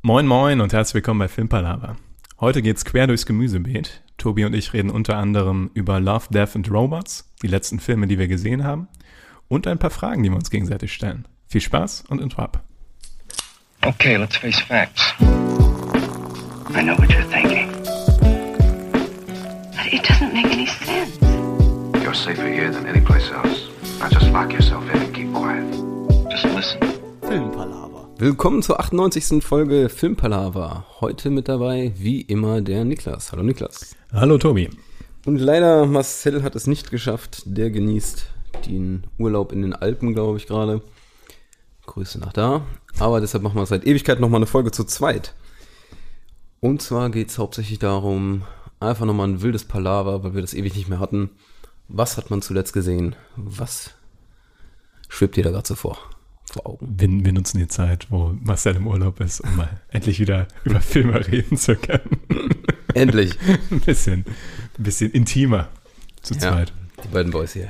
Moin Moin und herzlich willkommen bei Filmpalava. Heute geht's quer durchs Gemüsebeet. Tobi und ich reden unter anderem über Love, Death and Robots, die letzten Filme, die wir gesehen haben, und ein paar Fragen, die wir uns gegenseitig stellen. Viel Spaß und Intro ab. Okay, let's face facts. I know what you're thinking. But it doesn't make any sense. You're safer here than any place else. Now just lock yourself in and keep quiet. Just listen. Filmpalaver. Willkommen zur 98. Folge Filmpalaver. Heute mit dabei, wie immer, der Niklas. Hallo Niklas. Hallo Tobi. Und leider, Marcel hat es nicht geschafft. Der genießt den Urlaub in den Alpen, glaube ich, gerade. Grüße nach da. Aber deshalb machen wir seit Ewigkeit nochmal eine Folge zu zweit. Und zwar geht es hauptsächlich darum, einfach nochmal ein wildes Palaver, weil wir das ewig nicht mehr hatten. Was hat man zuletzt gesehen? Was schwebt dir da gerade so vor, vor Augen? Wir, wir nutzen die Zeit, wo Marcel im Urlaub ist, um mal endlich wieder über Filme reden zu können. Endlich. ein bisschen, ein bisschen intimer zu Ja, zweit. die beiden Boys hier,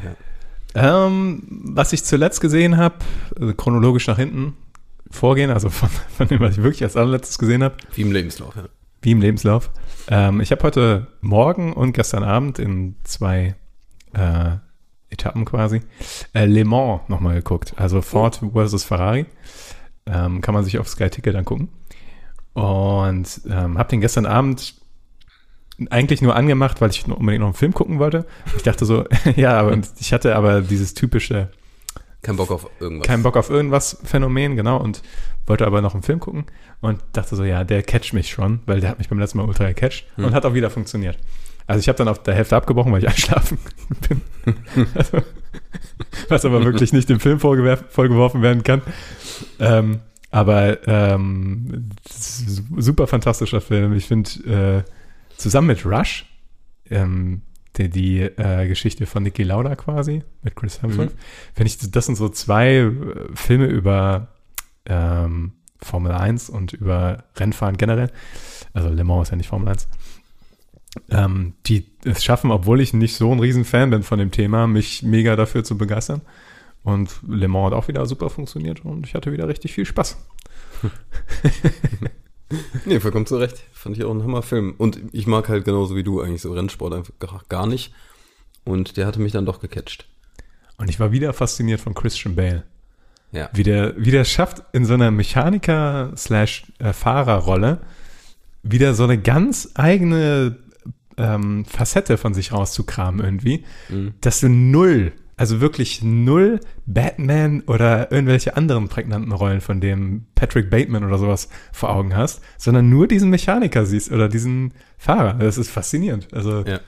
ja. Ähm, was ich zuletzt gesehen habe, also chronologisch nach hinten vorgehen, also von, von dem, was ich wirklich als allerletztes gesehen habe, Wie im Lebenslauf, ja. wie im Lebenslauf. Ähm, ich habe heute Morgen und gestern Abend in zwei äh, Etappen quasi äh, Le Mans nochmal geguckt. Also Ford versus Ferrari. Ähm, kann man sich auf Sky Ticket angucken. Und ähm, habe den gestern Abend eigentlich nur angemacht, weil ich unbedingt noch einen Film gucken wollte. Ich dachte so, ja, aber ich hatte aber dieses typische Kein Bock auf irgendwas. kein Bock auf irgendwas Phänomen, genau, und wollte aber noch einen Film gucken und dachte so, ja, der catcht mich schon, weil der hat mich beim letzten Mal ultra gecatcht und hat auch wieder funktioniert. Also ich habe dann auf der Hälfte abgebrochen, weil ich einschlafen bin. also, was aber wirklich nicht dem Film vorgeworfen werden kann. Ähm, aber ähm, super fantastischer Film. Ich finde, äh, zusammen mit Rush, ähm, die, die äh, Geschichte von Niki Lauda quasi, mit Chris Hemsworth, finde ich, das sind so zwei äh, Filme über ähm, Formel 1 und über Rennfahren generell. Also Le Mans ist ja nicht Formel 1. Ähm, die es schaffen, obwohl ich nicht so ein Riesenfan bin von dem Thema, mich mega dafür zu begeistern. Und Le Mans hat auch wieder super funktioniert und ich hatte wieder richtig viel Spaß. Nee, vollkommen zu Recht. Fand ich auch ein Hammerfilm. Und ich mag halt genauso wie du eigentlich so Rennsport einfach gar- nicht. Und der hatte mich dann doch gecatcht. Und ich war wieder fasziniert von Christian Bale. Ja. Wie der, wie der schafft, in so einer Mechaniker-Fahrerrolle wieder so eine ganz eigene ähm, Facette von sich rauszukramen irgendwie, dass du null, also wirklich null Batman oder irgendwelche anderen prägnanten Rollen von dem Patrick Bateman oder sowas vor Augen hast, sondern nur diesen Mechaniker siehst oder diesen Fahrer. Das ist faszinierend. Also Ja.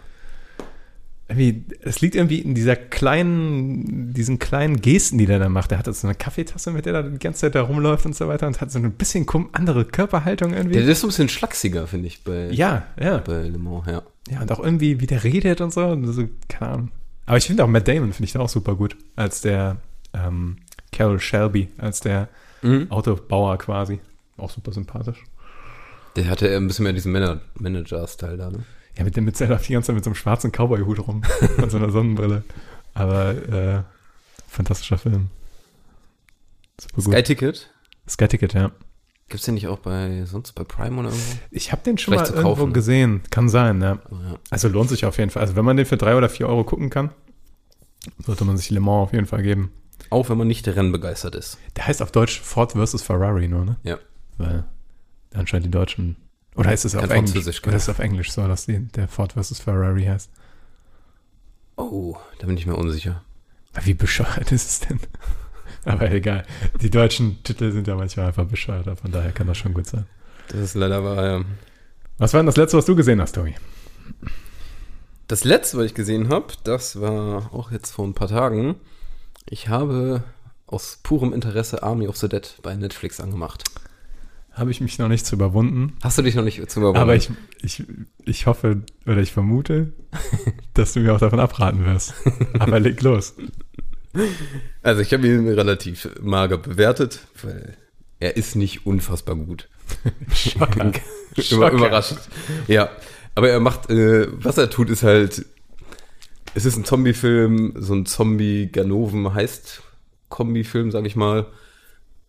es liegt irgendwie in dieser kleinen, diesen kleinen Gesten, die der da macht. Der hat jetzt so eine Kaffeetasse, mit der er die ganze Zeit da rumläuft und so weiter und hat so ein bisschen andere Körperhaltung irgendwie. Der ist so ein bisschen schlachsiger, finde ich, bei, ja, ja. bei Le Mans, ja. Ja, und auch irgendwie, wie der redet und so. Und so keine Ahnung. Aber ich finde auch Matt Damon, finde ich da auch super gut. Als der ähm, Carol Shelby, als der Mhm. Autobauer quasi. Auch super sympathisch. Der hatte ein bisschen mehr diesen Mana- Manager-Style da, ne? Ja, mit dem mit seiner die ganze Zeit mit so einem schwarzen Cowboy-Hut rum und so einer Sonnenbrille. Aber äh, fantastischer Film. Super gut. Sky Ticket. Sky Ticket, ja. Gibt's den nicht auch bei, sonst bei Prime oder irgendwo? Ich habe den schon Vielleicht mal kaufen, irgendwo ne? gesehen. Kann sein, ja. Oh, ja. Also lohnt sich auf jeden Fall. Also wenn man den für drei oder vier Euro gucken kann, sollte man sich Le Mans auf jeden Fall geben. Auch wenn man nicht rennbegeistert ist. Der heißt auf Deutsch Ford versus Ferrari nur, ne? Ja. Weil anscheinend die Deutschen. Oder ist es auf Englisch? Oder ist es auf Englisch so, dass die, der Ford versus Ferrari heißt? Oh, da bin ich mir unsicher. Wie bescheuert ist es denn? Aber egal. Die deutschen Titel sind ja manchmal einfach bescheuert, von daher kann das schon gut sein. Das ist leider wahr, ja. Was war denn das letzte, was du gesehen hast, Tobi? Das letzte, was ich gesehen habe, das war auch jetzt vor ein paar Tagen. Ich habe aus purem Interesse Army of the Dead bei Netflix angemacht. Habe ich mich noch nicht zu überwunden. Hast du dich noch nicht zu überwunden? Aber ich, ich, ich hoffe oder ich vermute, dass du mir auch davon abraten wirst. Aber leg los. Also ich habe ihn relativ mager bewertet, weil er ist nicht unfassbar gut. Schocker. Schocker. überraschend. Ja. Aber er macht, äh, was er tut, ist halt, es ist ein Zombie-Film, so ein Zombie-Ganoven heißt Kombi-Film, sag ich mal.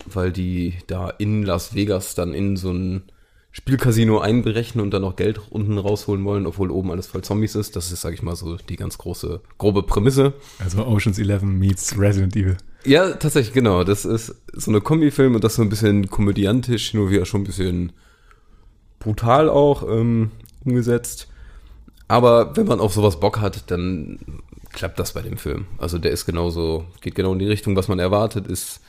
weil die da in Las Vegas dann in so ein Spielcasino einbrechen und dann noch Geld unten rausholen wollen, obwohl oben alles voll Zombies ist. Das ist, sag ich mal, so die ganz große, grobe Prämisse. Also Ocean's 11 meets Resident Evil. Ja, tatsächlich, genau. Das ist so eine Kombifilm und das so ein bisschen komödiantisch, nur wieder schon ein bisschen brutal auch ähm, umgesetzt. Aber wenn man auf sowas Bock hat, dann klappt das bei dem Film. Also der ist genauso, geht genau in die Richtung, was man erwartet, ist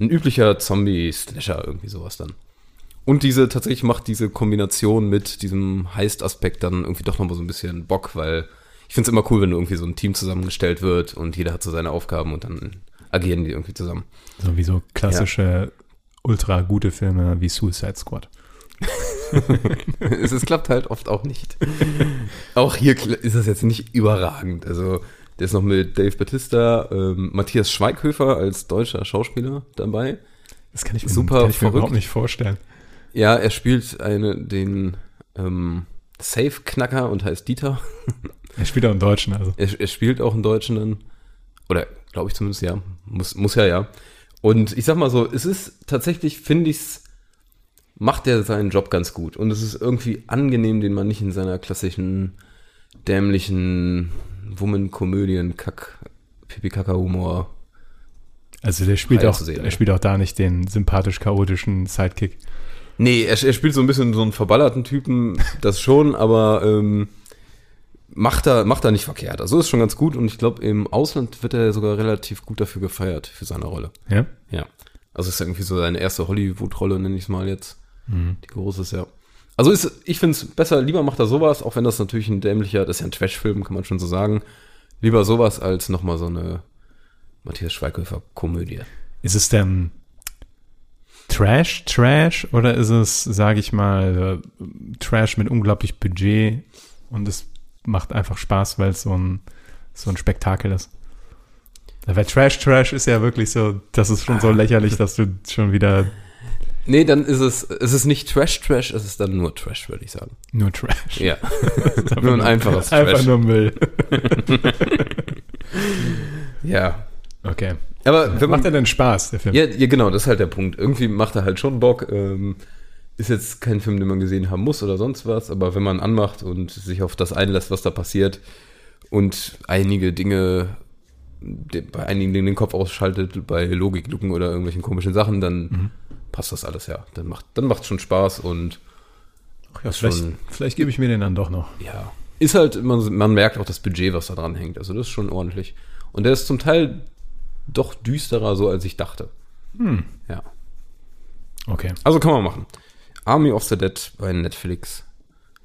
ein üblicher Zombie-Slasher, irgendwie sowas dann. Und diese, tatsächlich macht diese Kombination mit diesem Heist-Aspekt dann irgendwie doch nochmal so ein bisschen Bock, weil ich finde es immer cool, wenn irgendwie so ein Team zusammengestellt wird und jeder hat so seine Aufgaben und dann agieren die irgendwie zusammen. So wie so klassische, ultra gute Filme wie Suicide Squad. es, es klappt halt oft auch nicht. Auch hier ist das jetzt nicht überragend. Also, der ist noch mit Dave Batista, ähm, Matthias Schweighöfer als deutscher Schauspieler dabei. Das kann ich mir, Super kann ich mir verrückt. überhaupt nicht vorstellen. Ja, er spielt eine, den ähm, Safe-Knacker und heißt Dieter. Er spielt auch im Deutschen, also. Er, er spielt auch einen Deutschen dann. Oder glaube ich zumindest, ja. Muss, muss ja, ja. Und ich sag mal so, es ist tatsächlich, finde ich's, macht er seinen Job ganz gut. Und es ist irgendwie angenehm, den man nicht in seiner klassischen, dämlichen Woman-Komödien, Kack, Pipi-Kaka-Humor. Also der spielt auch, er ja. spielt auch da nicht den sympathisch-chaotischen Sidekick. Nee, er, er spielt so ein bisschen so einen verballerten Typen, das schon, aber ähm, macht er macht er nicht verkehrt. Also ist schon ganz gut und ich glaube, im Ausland wird er sogar relativ gut dafür gefeiert, für seine Rolle. Ja? Ja. Also ist ja irgendwie so seine erste Hollywood-Rolle, nenne ich es mal jetzt. Die große ist ja. Also ist, ich finde es besser, lieber macht er sowas, auch wenn das natürlich ein dämlicher, das ist ja ein Trash-Film, kann man schon so sagen. Lieber sowas als nochmal so eine Matthias Schweighöfer-Komödie. Ist es denn Trash, Trash oder ist es, sage ich mal, Trash mit unglaublich Budget und es macht einfach Spaß, weil es so ein, so ein Spektakel ist? Weil Trash, Trash ist ja wirklich so, das ist schon so lächerlich, dass du schon wieder Nee, dann ist es, es ist nicht Trash-Trash, es ist dann nur Trash, würde ich sagen. nur Trash. Ja. nur ein einfaches Einfach Trash. nur Müll. Ja. Okay. Aber wenn man, Macht er denn Spaß, der Film? ja, ja, genau, das ist halt der Punkt. Irgendwie macht er halt schon Bock. Ähm, ist jetzt kein Film, den man gesehen haben muss oder sonst was, aber wenn man anmacht und sich auf das einlässt, was da passiert und einige Dinge, bei einigen Dingen den Kopf ausschaltet, bei Logiklücken oder irgendwelchen komischen Sachen, dann passt das alles ja. Dann macht dann macht schon Spaß und Ach ja, vielleicht, schon- vielleicht gebe ich mir den dann doch noch. ja, ist halt, man, man merkt auch das Budget, was da dran hängt. Also das ist schon ordentlich. Und der ist zum Teil doch düsterer, so als ich dachte. Ja. Okay. Also kann man machen. Army of the Dead bei Netflix.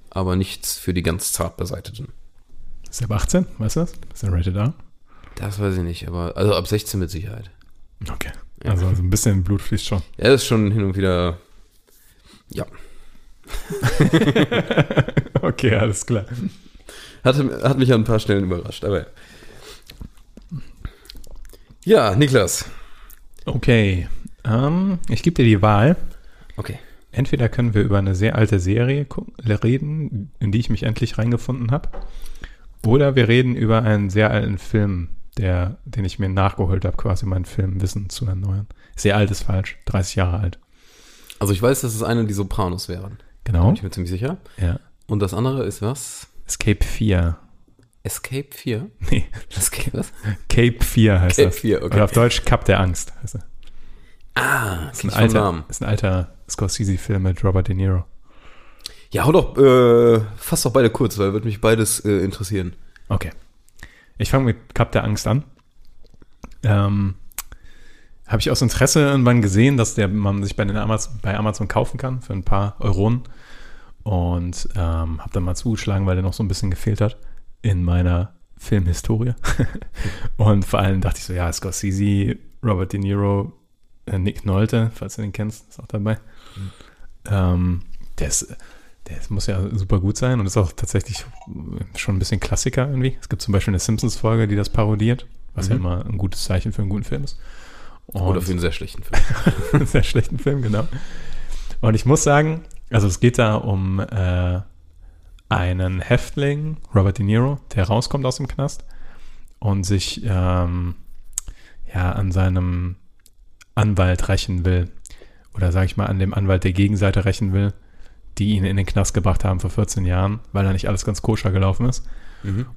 Aber nichts für die ganz zart beseiteten. Ist der ab 18? Weißt du das? Ist der rated R? Das weiß ich nicht, aber also ab 16 mit Sicherheit. Okay. Also, also ein bisschen Blut fließt schon. Ja, das ist schon hin und wieder. Ja. Okay, alles klar. Hat, hat mich an ein paar Stellen überrascht, aber ja. Niklas. Okay. Ähm, ich gebe dir die Wahl. Okay. Entweder können wir über eine sehr alte Serie reden, in die ich mich endlich reingefunden habe, oder wir reden über einen sehr alten Film, der, den ich mir nachgeholt habe, quasi mein Filmwissen zu erneuern. Sehr alt ist falsch, 30 Jahre alt. Also ich weiß, dass es eine die Sopranos wären. Genau. Bin ich mir ziemlich sicher. Ja. Und das andere ist was? Escape 4. Escape 4? Nee, Escape was? Cape 4 heißt Cape das. 4, okay. Oder auf Deutsch Cup der Angst heißt er. Ah, Ist ein, alter, ist ein alter Scorsese-Film mit Robert De Niro. Ja, hau doch, äh, fass doch beide kurz, weil würde mich beides äh, interessieren. Okay. Ich fange mit Cup der Angst an. Ähm, Habe ich aus Interesse irgendwann gesehen, dass der man sich bei, den Amazon, bei Amazon kaufen kann für ein paar Euronen. Und ähm, habe dann mal zugeschlagen, weil der noch so ein bisschen gefehlt hat in meiner Filmhistorie. und vor allem dachte ich so, ja, Scorsese, Robert De Niro, äh, Nick Nolte, falls du den kennst, ist auch dabei. Ähm, der ist, der muss ja super gut sein und ist auch tatsächlich schon ein bisschen Klassiker irgendwie. Es gibt zum Beispiel eine Simpsons-Folge, die das parodiert, was ja Mhm. immer ein gutes Zeichen für einen guten Film ist. Und Oder für einen sehr schlechten Film. einen sehr schlechten Film, genau. Und ich muss sagen, also es geht da um äh, einen Häftling, Robert De Niro, der rauskommt aus dem Knast und sich ähm, ja an seinem Anwalt rächen will. Oder sage ich mal, an dem Anwalt der Gegenseite rächen will, die ihn in den Knast gebracht haben vor 14 Jahren, weil da nicht alles ganz koscher gelaufen ist.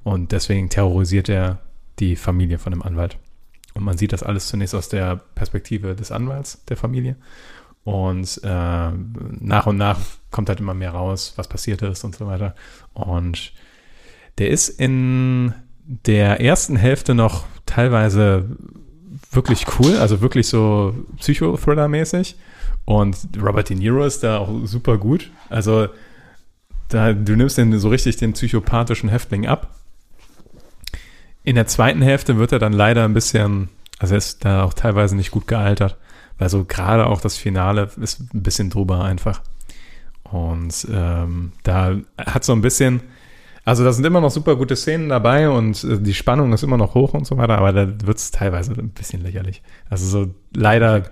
Und deswegen terrorisiert er die Familie von dem Anwalt. Und man sieht das alles zunächst aus der Perspektive des Anwalts der Familie. Und äh, nach und nach kommt halt immer mehr raus, was passiert ist und so weiter. Und der ist in der ersten Hälfte noch teilweise wirklich cool, also wirklich so Psychothriller-mäßig. Und Robert De Niro ist da auch super gut. Also da, du nimmst den so richtig den psychopathischen Häftling ab. In der zweiten Hälfte wird er dann leider ein bisschen, also er ist da auch teilweise nicht gut gealtert. Weil so gerade auch das Finale ist ein bisschen drüber einfach. Und ähm, da hat so ein bisschen, also da sind immer noch super gute Szenen dabei und äh, die Spannung ist immer noch hoch und so weiter, aber da wird es teilweise ein bisschen lächerlich. Also so leider,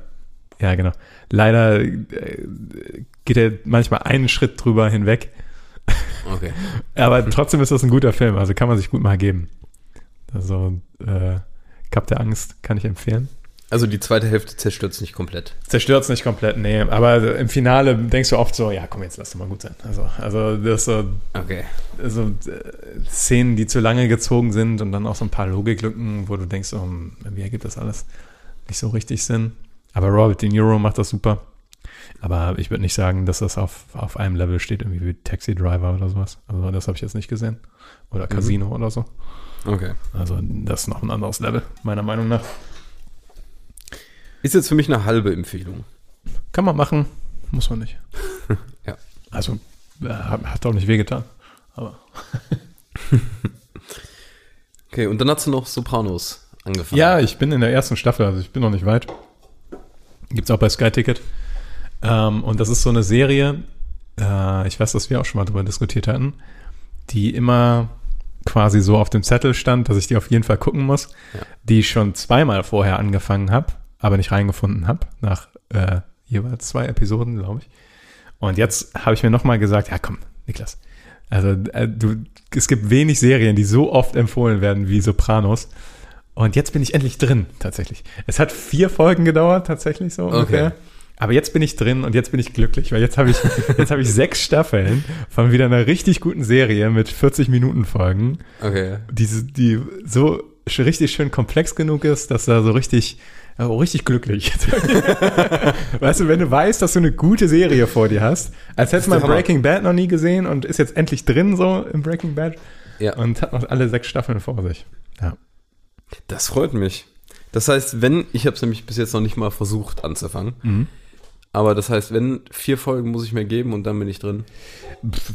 ja genau, leider äh, geht er manchmal einen Schritt drüber hinweg. Okay. Aber trotzdem ist das ein guter Film, also kann man sich gut mal geben. Also äh, Cup der Angst kann ich empfehlen. Also die zweite Hälfte zerstört es nicht komplett. Zerstört es nicht komplett, nee. Aber im Finale denkst du oft so, ja komm, jetzt lass doch mal gut sein. Also, also das so, Okay. so äh, Szenen, die zu lange gezogen sind und dann auch so ein paar Logiklücken, wo du denkst, oh, wie ergibt das alles nicht so richtig Sinn. Aber Robert De Niro macht das super. Aber ich würde nicht sagen, dass das auf, auf einem Level steht, irgendwie wie Taxi Driver oder sowas. Also das habe ich jetzt nicht gesehen. Oder Casino oder so. Okay. Also das ist noch ein anderes Level, meiner Meinung nach. Ist jetzt für mich eine halbe Empfehlung. Kann man machen, muss man nicht. Ja. Also äh, hat, auch nicht wehgetan. Aber Okay, und dann hast du noch Sopranos angefangen. Ja, ich bin in der ersten Staffel, also ich bin noch nicht weit. Gibt's auch bei Sky Ticket. Ähm, und das ist so eine Serie, äh, ich weiß, dass wir auch schon mal drüber diskutiert hatten, die immer quasi so auf dem Zettel stand, dass ich die auf jeden Fall gucken muss, Ja. die ich schon zweimal vorher angefangen habe, aber nicht reingefunden habe, nach äh, jeweils zwei Episoden, glaube ich. Und jetzt habe ich mir nochmal gesagt, ja komm, Niklas, also äh, du, es gibt wenig Serien, die so oft empfohlen werden wie Sopranos. Und jetzt bin ich endlich drin, tatsächlich. Es hat vier Folgen gedauert, tatsächlich so ungefähr. Okay. Aber jetzt bin ich drin und jetzt bin ich glücklich, weil jetzt habe ich, jetzt habe ich sechs Staffeln von wieder einer richtig guten Serie mit 40 Minuten Folgen, Okay. die, die so richtig schön komplex genug ist, dass da so richtig, ja, oh, richtig glücklich. weißt du, wenn du weißt, dass du eine gute Serie vor dir hast, als hättest du mal. Breaking Bad noch nie gesehen und ist jetzt endlich drin so im Breaking Bad Ja. und hat noch alle sechs Staffeln vor sich. Ja. Das freut mich. Das heißt, wenn, ich habe es nämlich bis jetzt noch nicht mal versucht anzufangen, Mhm. aber das heißt, wenn, vier Folgen muss ich mir geben und dann bin ich drin.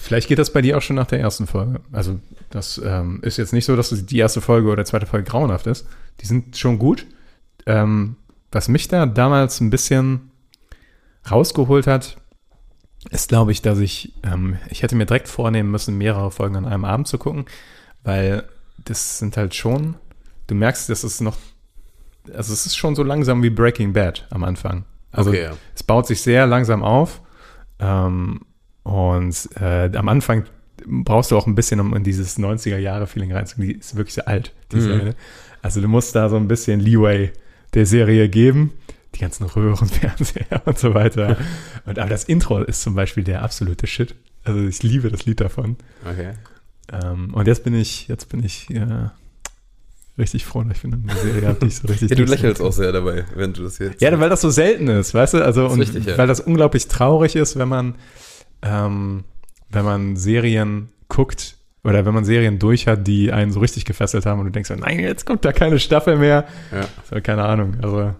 Vielleicht geht das bei dir auch schon nach der ersten Folge. Also das ähm, ist jetzt nicht so, dass die erste Folge oder zweite Folge grauenhaft ist. Die sind schon gut. Ähm, was mich da damals ein bisschen rausgeholt hat, ist, glaube ich, dass ich, ähm, ich hätte mir direkt vornehmen müssen, mehrere Folgen an einem Abend zu gucken, weil das sind halt schon, du merkst, dass es noch, also es ist schon so langsam wie Breaking Bad am Anfang. Also Okay, ja. es baut sich sehr langsam auf. Ähm, und äh, am Anfang brauchst du auch ein bisschen, um in dieses 90er-Jahre-Feeling reinzukommen. Die ist wirklich sehr alt, die Mhm. Serie. Also du musst da so ein bisschen Leeway der Serie geben. Die ganzen Röhren, Fernseher und so weiter. und aber das Intro ist zum Beispiel der absolute Shit. Also ich liebe das Lied davon. Okay. Ähm, und jetzt bin ich, jetzt bin ich äh, richtig froh, dass ich finde, eine Serie habe, die ich so richtig Ja, du lächelst auch sehr dabei, wenn du das jetzt. Ja, weil das so selten ist, weißt du? Also und richtig, ja. weil das unglaublich traurig ist, wenn man ähm, wenn man Serien guckt oder wenn man Serien durch hat, die einen so richtig gefesselt haben und du denkst, nein, jetzt kommt da keine Staffel mehr. Ja. So, keine Ahnung. Also,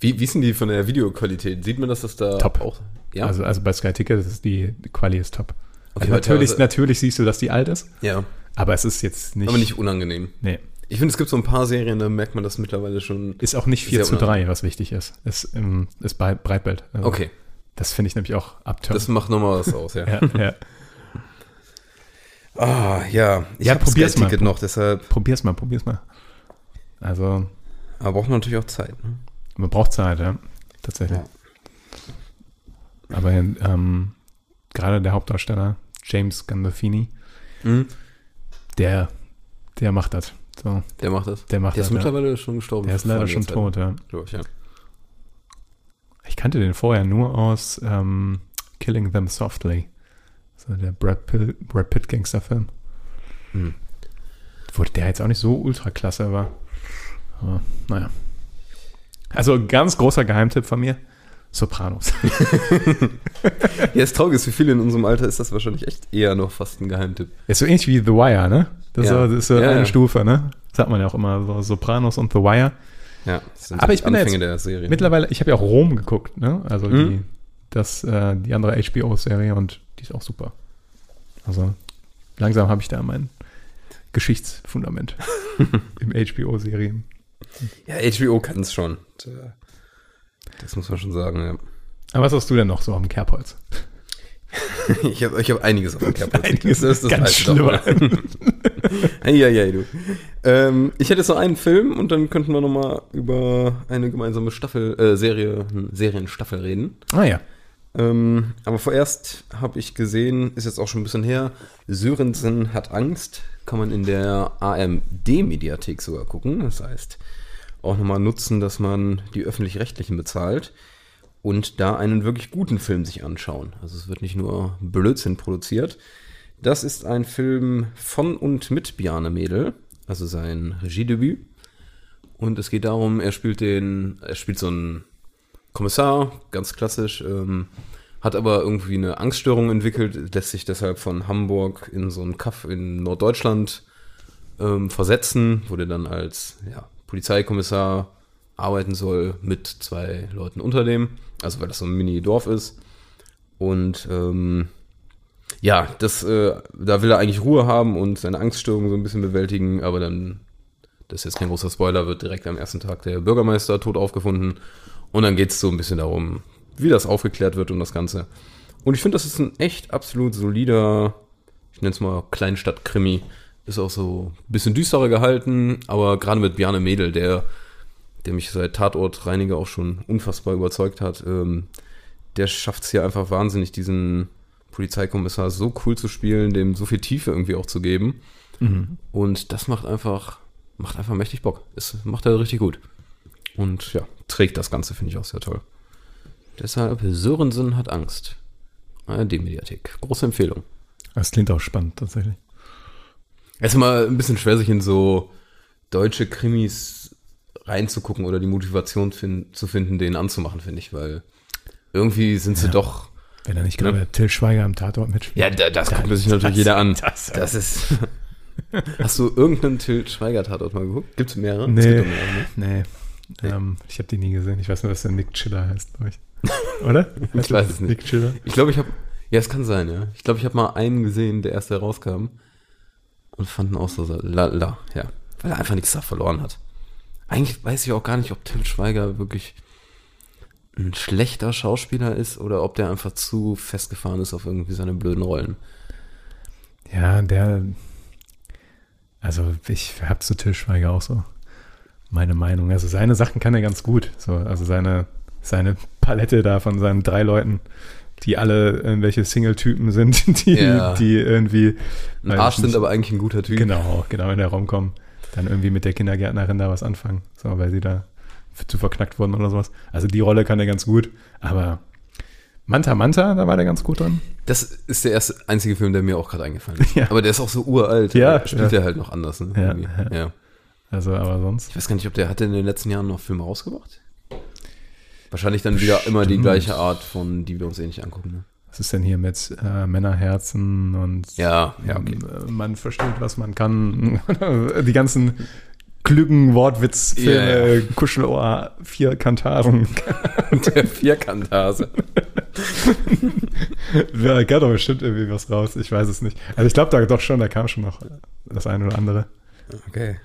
Wie, wie ist denn die von der Videoqualität? Sieht man, dass das da Top. auch. Ja. also, also bei Sky Ticket ist die, die Quali ist top. Okay, also natürlich, also- natürlich siehst du, dass die alt ist, ja. aber es ist jetzt nicht. Aber nicht unangenehm. Nee. Ich finde, es gibt so ein paar Serien, da merkt man das mittlerweile schon. Ist auch nicht 4 Sehr zu 3, unangenehm. was wichtig ist. Ist, ähm, ist bei Breitbild. Also, Okay, Das finde ich nämlich auch abturn. das macht nochmal was aus, ja. ja, ja. Ah, ja. Ich Ja, probier's mal. Ticket noch, deshalb. Probier's mal, probier's mal. Also, Aber braucht man natürlich auch Zeit. Ne? man braucht Zeit, ja. Tatsächlich. Ja. Aber ähm, gerade der Hauptdarsteller, James Gandolfini, Mhm. der, der macht das. So, Der macht das. der macht Der ist das. ja. mittlerweile schon gestorben. Der ist leider schon Zeit, tot, ja. Glaub ich, ja. ich kannte den vorher nur aus ähm, Killing Them Softly. So der Brad Pitt, Brad Pitt Gangsterfilm. Hm. Wo der jetzt auch nicht so ultra klasse war. Aber, naja. Also ganz großer Geheimtipp von mir. Sopranos. Ja, das ist, für viele in unserem Alter ist das wahrscheinlich echt eher noch fast ein Geheimtipp. ist so ähnlich wie The Wire, ne? Das, Ja. ist, so, das ist so Ja, eine ja. Stufe, ne? Sagt man ja auch immer, so Sopranos und The Wire. Ja, das sind Aber die ich bin Anfänge jetzt der Serie. Mittlerweile, ich habe ja auch Rom geguckt, ne? Also die, Mhm. Das, äh, die andere HBO-Serie und die ist auch super. Also langsam habe ich da mein Geschichtsfundament im HBO-Serien. Ja, HBO kann es schon. Das muss man schon sagen, ja. Aber was hast du denn noch so am Kerbholz? Ich habe ich hab einiges auf dem Kerbholz. Einiges Das ist das ganz davon. Eieiei, du. Ähm, ich hätte jetzt noch einen Film und dann könnten wir noch mal über eine gemeinsame Staffel, äh, Serie, Serienstaffel reden. Ah ja. Ähm, aber vorerst habe ich gesehen, ist jetzt auch schon ein bisschen her, Sörensen hat Angst, kann man in der AMD-Mediathek sogar gucken. Das heißt, auch nochmal nutzen, dass man die öffentlich-rechtlichen bezahlt und da einen wirklich guten Film sich anschauen. Also es wird nicht nur Blödsinn produziert. Das ist ein Film von und mit Bjarne Mädel, also sein Regiedebüt. Und es geht darum, er spielt den, er spielt so einen Kommissar, ganz klassisch, ähm, hat aber irgendwie eine Angststörung entwickelt, lässt sich deshalb von Hamburg in so einen Kaff in Norddeutschland ähm, versetzen, wo der dann als ja, Polizeikommissar arbeiten soll mit zwei Leuten unter dem, also weil das so ein Mini-Dorf ist. Und ähm, ja, das, äh, da will er eigentlich Ruhe haben und seine Angststörung so ein bisschen bewältigen, aber dann, das ist jetzt kein großer Spoiler, wird direkt am ersten Tag der Bürgermeister tot aufgefunden. Und dann geht es so ein bisschen darum, wie das aufgeklärt wird und das Ganze. Und ich finde, das ist ein echt absolut solider, ich nenne es mal Kleinstadt-Krimi. Ist auch so ein bisschen düsterer gehalten, aber gerade mit Bjarne Mädel, der, der mich seit Tatort Reiniger auch schon unfassbar überzeugt hat, ähm, der schafft es hier einfach wahnsinnig, diesen Polizeikommissar so cool zu spielen, dem so viel Tiefe irgendwie auch zu geben. Und das macht einfach, macht einfach mächtig Bock. Es macht er richtig gut. Und ja, trägt das Ganze, finde ich auch sehr toll. Deshalb, Sörensen hat Angst. ARD-Mediathek. Große Empfehlung. Das klingt auch spannend tatsächlich. Es ist immer ein bisschen schwer, sich in so deutsche Krimis reinzugucken oder die Motivation fin zu finden, den anzumachen, finde ich, weil irgendwie sind sie doch. Wenn er nicht gerade Till Schweiger am Tatort mitspielt. Ja, da, das guckt sich natürlich das- jeder an. das- Das ist. Hast du irgendeinen Till Schweiger-Tatort mal geguckt? Gibt es mehrere? Es Nee, mehrere, ne? nee. Ähm, ich habe die nie gesehen. Ich weiß nur, dass der Nick Chiller heißt, glaube ich. Oder? Ich weiß es nicht. Nick Chiller. Ich glaube, ich habe. Ja, es kann sein, ja. Ich glaube, ich habe mal einen gesehen, der erst herauskam. Und fanden auch so, la, la, ja. Weil er einfach nichts da verloren hat. Eigentlich weiß ich auch gar nicht, ob Till Schweiger wirklich ein schlechter Schauspieler ist oder ob der einfach zu festgefahren ist auf irgendwie seine blöden Rollen. Ja, der. Also, ich habe zu Till Schweiger auch so meine Meinung. Also, seine Sachen kann er ganz gut. So, also, seine, seine Palette da von seinen drei Leuten, die alle irgendwelche Single-Typen sind, die, Ja. die irgendwie. Ein Arsch nicht, sind aber eigentlich ein guter Typ. Genau, genau in der Raum kommen. Dann irgendwie mit der Kindergärtnerin da was anfangen. So, weil sie da zu verknackt wurden oder sowas. Also die Rolle kann er ganz gut. Aber Manta Manta, da war der ganz gut dran. Das ist der erste einzige Film, der mir auch gerade eingefallen ist. Ja. Aber der ist auch so uralt. Ja, spielt ja. er halt noch anders. Ne? Ja, ja. Ja. Also, aber sonst. Ich weiß gar nicht, ob der hatte in den letzten Jahren noch Filme rausgebracht. Wahrscheinlich dann wieder immer die gleiche Art von, die wir uns eh nicht angucken. Ne? Was ist denn hier mit äh, Männerherzen und Ja, ja, okay. man versteht, was man kann. die ganzen klügen Wortwitzfilme, Ja, Kuschelohr, vier Kantaren. Der Vierkanthase. da kann doch bestimmt irgendwie was raus. Ich weiß es nicht. Also ich glaube da doch schon, da kam schon noch das eine oder andere. Okay.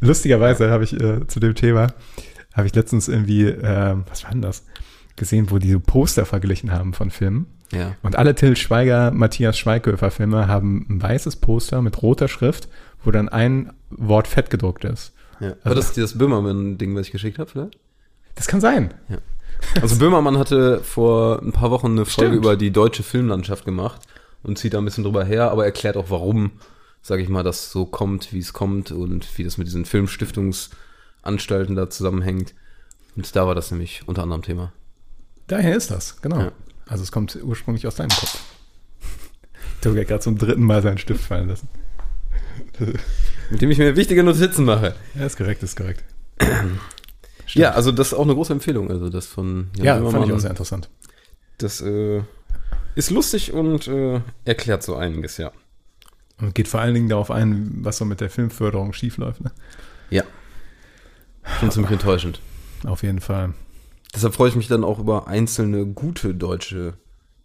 Lustigerweise habe ich äh, zu dem Thema, habe ich letztens irgendwie, ähm, was war denn das, gesehen, wo die so Poster verglichen haben von Filmen. Ja. Und alle Till Schweiger, Matthias Schweighöfer Filme haben ein weißes Poster mit roter Schrift, wo dann ein Wort fett gedruckt ist. ja. War Also- das das Böhmermann-Ding, was ich geschickt habe, vielleicht? Das kann sein. Also Böhmermann hatte vor ein paar Wochen eine Folge Stimmt. über die deutsche Filmlandschaft gemacht und zieht da ein bisschen drüber her, aber erklärt auch, warum, sage ich mal, das so kommt, wie es kommt und wie das mit diesen Filmstiftungsanstalten da zusammenhängt. Und da war das nämlich unter anderem Thema. Daher ist das, genau. Ja. Also es kommt ursprünglich aus deinem Kopf. Du hast gerade zum dritten Mal seinen Stift fallen lassen. Mit dem ich mir wichtige Notizen mache. Ja, ist korrekt, ist korrekt. Ja, also das ist auch eine große Empfehlung. Also das von Jan Ja, fand ich auch sehr interessant. Das äh, ist lustig und äh, erklärt so einiges, ja. Und geht vor allen Dingen darauf ein, was so mit der Filmförderung schiefläuft. Ne? Ja. Schon ziemlich enttäuschend. Auf jeden Fall. Deshalb freue ich mich dann auch über einzelne gute deutsche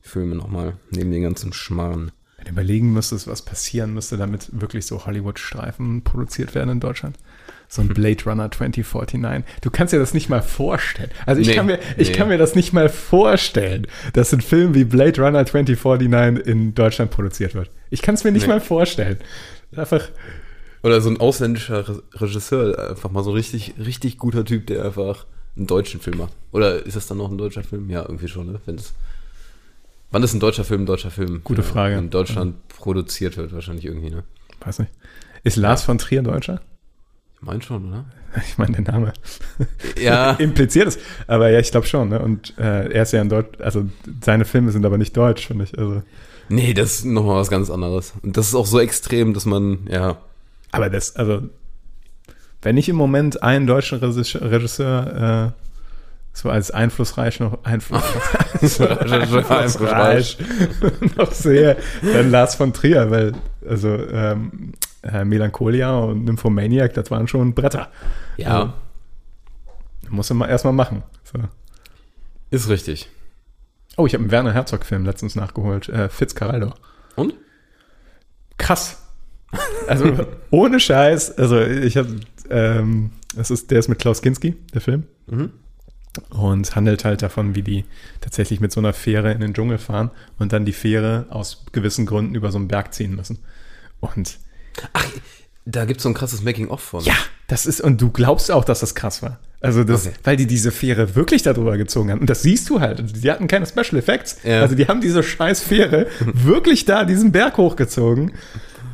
Filme nochmal, neben den ganzen Schmarren. Wenn du überlegen müsstest, was passieren müsste, damit wirklich so Hollywood-Streifen produziert werden in Deutschland. So ein Blade Runner 2049. Du kannst dir das nicht mal vorstellen. Also ich, Nee, kann, mir, ich nee. kann mir das nicht mal vorstellen, dass ein Film wie Blade Runner 2049 in Deutschland produziert wird. Ich kann es mir nicht Nee. mal vorstellen. Einfach, Oder so ein ausländischer Re Regisseur, einfach mal so richtig, richtig guter Typ, der einfach einen deutschen Film macht. Oder ist das dann noch ein deutscher Film? Ja, irgendwie schon, ne? Wenn es, wann ist ein deutscher Film ein deutscher Film? Gute Frage. In Deutschland produziert wird, wahrscheinlich irgendwie, ne? weiß nicht. Ist Lars von Trier Deutscher? Ich meine schon, oder? Ich meine, der Name Ja. impliziert es. Aber ja, ich glaube schon. Ne? Und äh, er ist ja in Deutsch, also seine Filme sind aber nicht deutsch, finde ich. Also, nee, das ist nochmal was ganz anderes. Und das ist auch so extrem, dass man, ja, aber das, also, wenn ich im Moment einen deutschen Regisseur, äh, so als einflussreich noch einflussreich, einflussreich noch sehe, dann Lars von Trier, weil also ähm, äh, Melancholia und Nymphomaniac, das waren schon Bretter. ja, Muss man erstmal machen. So. ist richtig. Oh, ich habe einen Werner Herzog-Film letztens nachgeholt. Äh, Fitzcarraldo. Und? Krass. Also ohne Scheiß. Also ich habe, ähm, das ist, der ist mit Klaus Kinski, der Film. Und handelt halt davon, wie die tatsächlich mit so einer Fähre in den Dschungel fahren und dann die Fähre aus gewissen Gründen über so einen Berg ziehen müssen. Und Da gibt's so ein krasses Making-of von. ja, das ist, und du glaubst auch, dass das krass war. Also das, Okay. weil die diese Fähre wirklich darüber gezogen haben. Und das siehst du halt. Und Die hatten keine Special Effects. Ja. Also die haben diese scheiß Fähre wirklich da diesen Berg hochgezogen.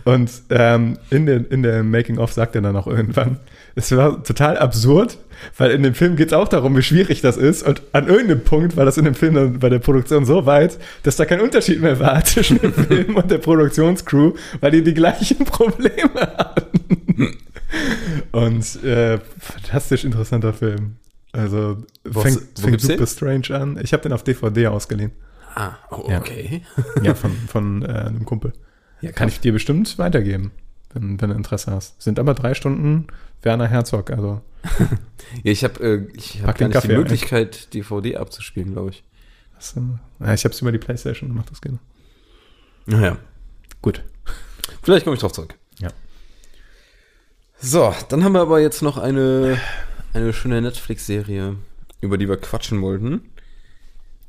Und ähm, in, der, in der Making-of sagt er dann auch irgendwann, es war total absurd, weil in dem Film geht es auch darum, wie schwierig das ist. Und an irgendeinem Punkt war das in dem Film dann bei der Produktion so weit, dass da kein Unterschied mehr war zwischen dem Film und der Produktionscrew, weil die die gleichen Probleme hatten. Und äh, fantastisch interessanter Film. Also Was- fängt, fängt gibt's den? super strange an. Ich habe den auf DVD ausgeliehen. Ah, oh, Ja. okay. Ja, von, von äh, einem Kumpel. Ja, Kann ich dir bestimmt weitergeben, wenn, wenn du Interesse hast. Sind aber drei Stunden Werner Herzog, also Ja, ich habe äh, ich hab gar nicht die Kaffee ein. Möglichkeit, DVD abzuspielen, glaube ich. äh, ja, ich habe es über die Playstation gemacht, das geht. Naja. Gut. Vielleicht komme ich drauf zurück. So, dann haben wir aber jetzt noch eine, eine schöne Netflix-Serie, über die wir quatschen wollten.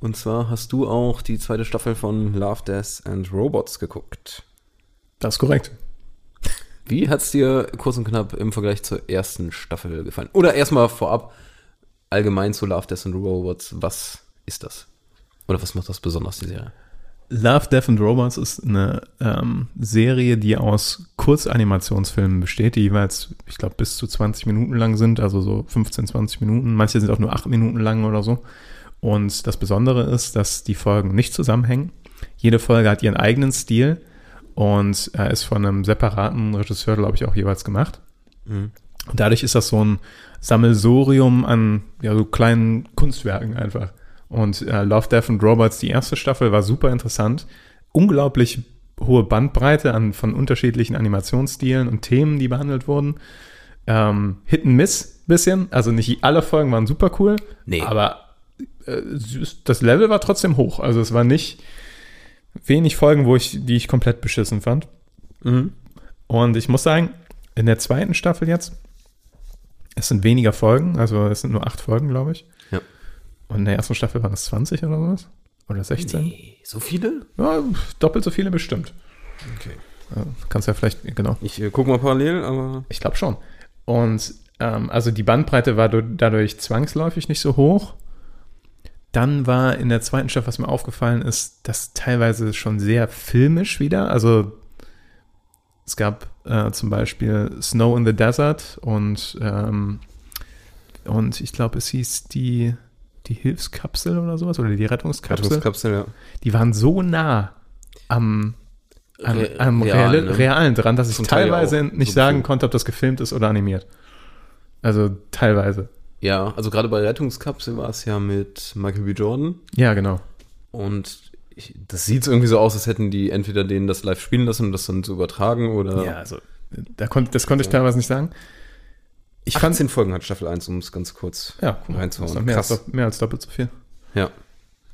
Und zwar hast du auch die zweite Staffel von Love, Death and Robots geguckt. Das ist korrekt. Wie hat's dir kurz und knapp im Vergleich zur ersten Staffel gefallen? Oder erstmal vorab, allgemein zu Love, Death and Robots, was ist das? Oder was macht das besonders, die Serie? Love, Death and Robots ist eine ähm, Serie, die aus Kurzanimationsfilmen besteht, die jeweils, ich glaube, bis zu 20 Minuten lang sind, also so 15, 20 Minuten. Manche sind auch nur 8 Minuten lang oder so. Und das Besondere ist, dass die Folgen nicht zusammenhängen. Jede Folge hat ihren eigenen Stil und äh, ist von einem separaten Regisseur, glaube ich, auch jeweils gemacht. Und dadurch ist das so ein Sammelsurium an ja, so kleinen Kunstwerken einfach. Und äh, Love, Death and Robots, die erste Staffel, war super interessant. Unglaublich hohe Bandbreite an, von unterschiedlichen Animationsstilen und Themen, die behandelt wurden. Ähm, Hit and Miss bisschen. Also nicht alle Folgen waren super cool. Nee. Aber äh, das Level war trotzdem hoch. Also es war nicht wenig Folgen, wo ich, die ich komplett beschissen fand. Und ich muss sagen, in der zweiten Staffel jetzt, es sind weniger Folgen, also es sind nur acht Folgen, glaube ich. Und in der ersten Staffel waren es 20 oder sowas? Oder 16? Nee, so viele? Ja, doppelt so viele bestimmt. Okay. Kannst ja vielleicht, genau. Ich äh, gucke mal parallel, aber Ich glaube schon. Und ähm, also die Bandbreite war du- dadurch zwangsläufig nicht so hoch. Dann war in der zweiten Staffel, was mir aufgefallen ist, dass teilweise schon sehr filmisch wieder. Also es gab äh, zum Beispiel Snow in the Desert und ähm, und ich glaube, es hieß die die Hilfskapsel oder sowas oder die Rettungskapsel, Rettungskapsel, ja. die waren so nah am, am, am real, realen, ne? realen dran, dass ich Zum Teil teilweise nicht so sagen konnte, ob das gefilmt ist oder animiert. Also teilweise. Ja, also gerade bei Rettungskapsel war es ja mit Michael B. Jordan. Ja, genau. Und ich, das sieht irgendwie so aus, als hätten die entweder denen das live spielen lassen und das dann so übertragen oder. Ja, also da konnt, das konnte ich teilweise nicht sagen. Ich fand 18 Folgen hat Staffel 1, um es ganz kurz ja, das reinzuhauen. mehr, als, Krass. dopp- mehr als doppelt so viel. Ja.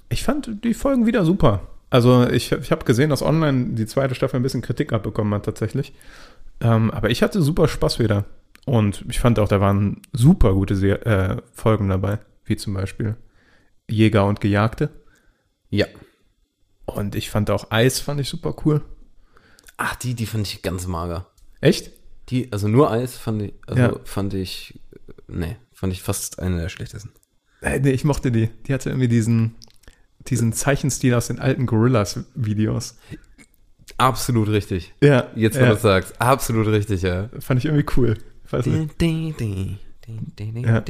Ich fand die Folgen wieder super. Also ich, ich habe gesehen, dass online die zweite Staffel ein bisschen Kritik abbekommen hat tatsächlich. Ähm, aber ich hatte super Spaß wieder. Und ich fand auch, da waren super gute Se äh, Folgen dabei. Wie zum Beispiel Jäger und Gejagte. Ja. Und ich fand auch Eis, fand ich super cool. Ach, die, die fand ich ganz mager. Echt? Die, also nur Eis fand ich, also Ja. fand ich, äh, nee, fand ich fast eine der schlechtesten. Äh, nee, ich mochte die. Die hatte irgendwie diesen, diesen Zeichenstil aus den alten Gorillas-Videos. Absolut richtig. Ja. Jetzt, wo ja, du sagst, absolut richtig, ja. Fand ich irgendwie cool. Ich weiß nicht. Ja.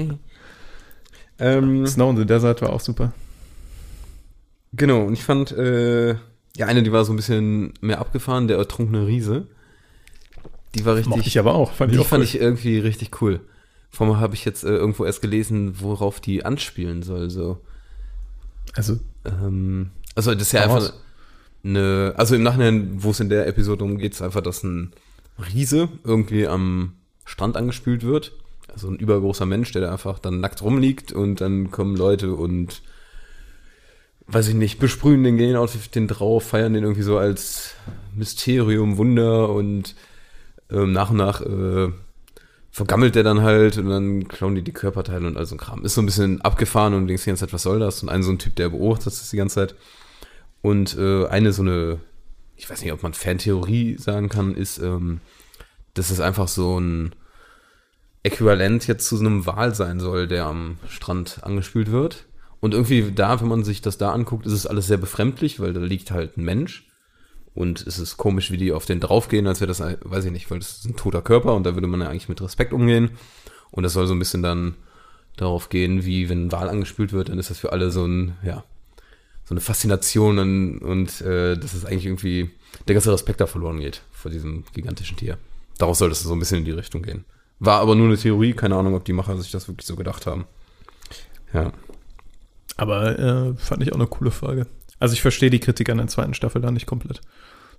Ähm, Snow in the Desert war auch super. genau, und ich fand, äh, ja, eine, die war so ein bisschen mehr abgefahren, der ertrunkene Riese. Die war richtig, Mochte ich aber auch. Fand ich die auch fand cool. ich irgendwie richtig cool. Vor allem habe ich jetzt äh, irgendwo erst gelesen, worauf die anspielen soll, so. Also, Ähm, also das ist ja einfach eine, also im Nachhinein, wo es in der Episode umgeht, ist einfach, dass ein Riese irgendwie am Strand angespült wird. Also ein übergroßer Mensch, der da einfach dann nackt rumliegt und dann kommen Leute und weiß ich nicht, besprühen den, gehen auf den drauf, feiern den irgendwie so als Mysterium, Wunder und ähm, nach und nach äh, vergammelt der dann halt und dann klauen die die Körperteile und all so ein Kram. Ist so ein bisschen abgefahren und denkst die ganze Zeit, was soll das? Und ein so ein Typ, der beobachtet das die ganze Zeit. Und äh, eine so eine, ich weiß nicht, ob man Fantheorie sagen kann, ist, ähm, dass es einfach so ein Äquivalent jetzt zu so einem Wal sein soll, der am Strand angespült wird. Und irgendwie da, wenn man sich das da anguckt, ist es alles sehr befremdlich, weil da liegt halt ein Mensch. Und es ist komisch, wie die auf den draufgehen, als wäre das, weiß ich nicht, weil das ist ein toter Körper und da würde man ja eigentlich mit Respekt umgehen. Und das soll so ein bisschen dann darauf gehen, wie wenn ein Wal angespült wird, dann ist das für alle so ein, ja, so eine Faszination und, und äh, dass es eigentlich irgendwie der ganze Respekt da verloren geht vor diesem gigantischen Tier. Darauf soll das so ein bisschen in die Richtung gehen. War aber nur eine Theorie, keine Ahnung, ob die Macher sich das wirklich so gedacht haben. Ja. aber äh, fand ich auch eine coole Folge. Also ich verstehe die Kritik an der zweiten Staffel da nicht komplett.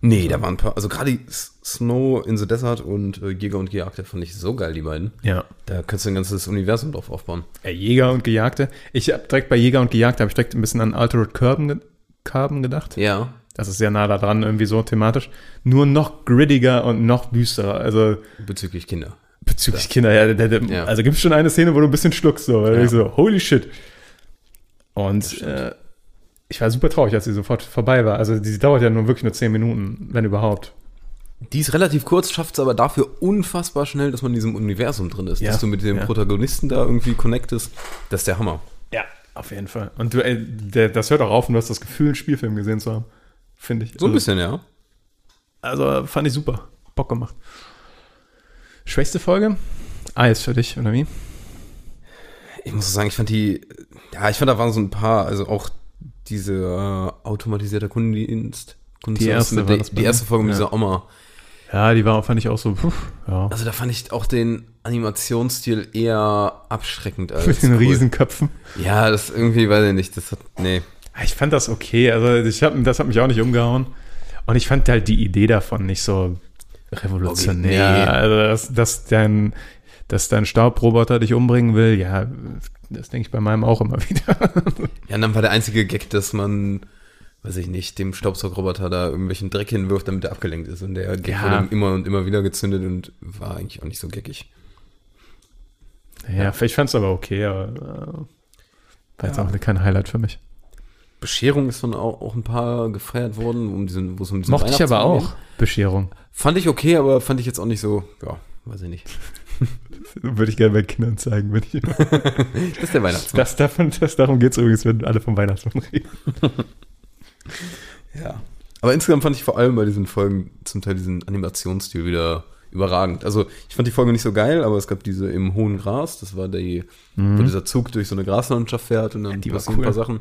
Nee, da waren ein paar, also gerade Snow in the Desert und äh, Jäger und Gejagte fand ich so geil, die beiden. Ja. Da kannst du ein ganzes Universum drauf aufbauen. Ja, Jäger und Gejagte. Ich habe direkt bei Jäger und Gejagte habe ich direkt ein bisschen an Altered Carbon, Carbon gedacht. Ja. Das ist sehr nah da dran, irgendwie so thematisch. Nur noch grittiger und noch düsterer. Also Bezüglich Kinder. bezüglich Kinder, ja, der, der, Ja. also gibt es schon eine Szene, wo du ein bisschen schluckst, so, weil Ja. ich so, holy shit. Und äh, ich war super traurig, als sie sofort vorbei war. Also die dauert ja nur wirklich nur zehn Minuten, wenn überhaupt. Die ist relativ kurz, schafft es aber dafür unfassbar schnell, dass man in diesem Universum drin ist. Ja. Dass du mit dem Ja. Protagonisten da irgendwie connectest. Das ist der Hammer. Ja, auf jeden Fall. Und du, ey, der, das hört auch auf, und du hast das Gefühl, einen Spielfilm gesehen zu haben. Finde ich. So ein also, bisschen, ja. Also fand ich super. Bock gemacht. Schwächste Folge? Eis für dich, oder wie? Ich muss sagen, ich fand die, ja, ich fand da waren so ein paar, also auch diese äh, automatisierte Kundendienst. Kundendienst erste die mir. erste Folge mit Ja. dieser Oma. Ja, die war, fand ich auch so, puh, ja. Also da fand ich auch den Animationsstil eher abschreckend als Mit den cool. Riesenköpfen. Ja, das irgendwie, weiß ich nicht, das hat, nee. Ich fand das okay. Also ich hab, das hat mich auch nicht umgehauen. Und ich fand halt die Idee davon nicht so revolutionär. Okay, nee. Also dass, dass dein dass dein Staubroboter dich umbringen will, ja, das denke ich bei meinem auch immer wieder. Ja, und dann war der einzige Gag, dass man, weiß ich nicht, dem Staubsaugerroboter da irgendwelchen Dreck hinwirft, damit er abgelenkt ist. Und der Gag Ja. wurde immer und immer wieder gezündet und war eigentlich auch nicht so geckig. ja, ich fand es aber okay, aber äh, war jetzt auch kein Highlight für mich. Bescherung ist von auch, auch ein paar gefeiert worden, um diesen, wo es um diesen Mochte ich aber auch, Bescherung. Fand ich okay, aber fand ich jetzt auch nicht so, ja, weiß ich nicht. Würde ich gerne meinen Kindern zeigen, wenn ich. Das ist der Weihnachtsmann. Das, davon, das, darum geht es übrigens, wenn alle vom Weihnachtsmann reden. Ja. Aber insgesamt fand ich vor allem bei diesen Folgen zum Teil diesen Animationsstil wieder überragend. Also ich fand die Folge nicht so geil, aber es gab diese im hohen Gras, das war die, wo dieser Zug durch so eine Graslandschaft fährt und dann Mhm. die war passieren cool. ein paar Sachen.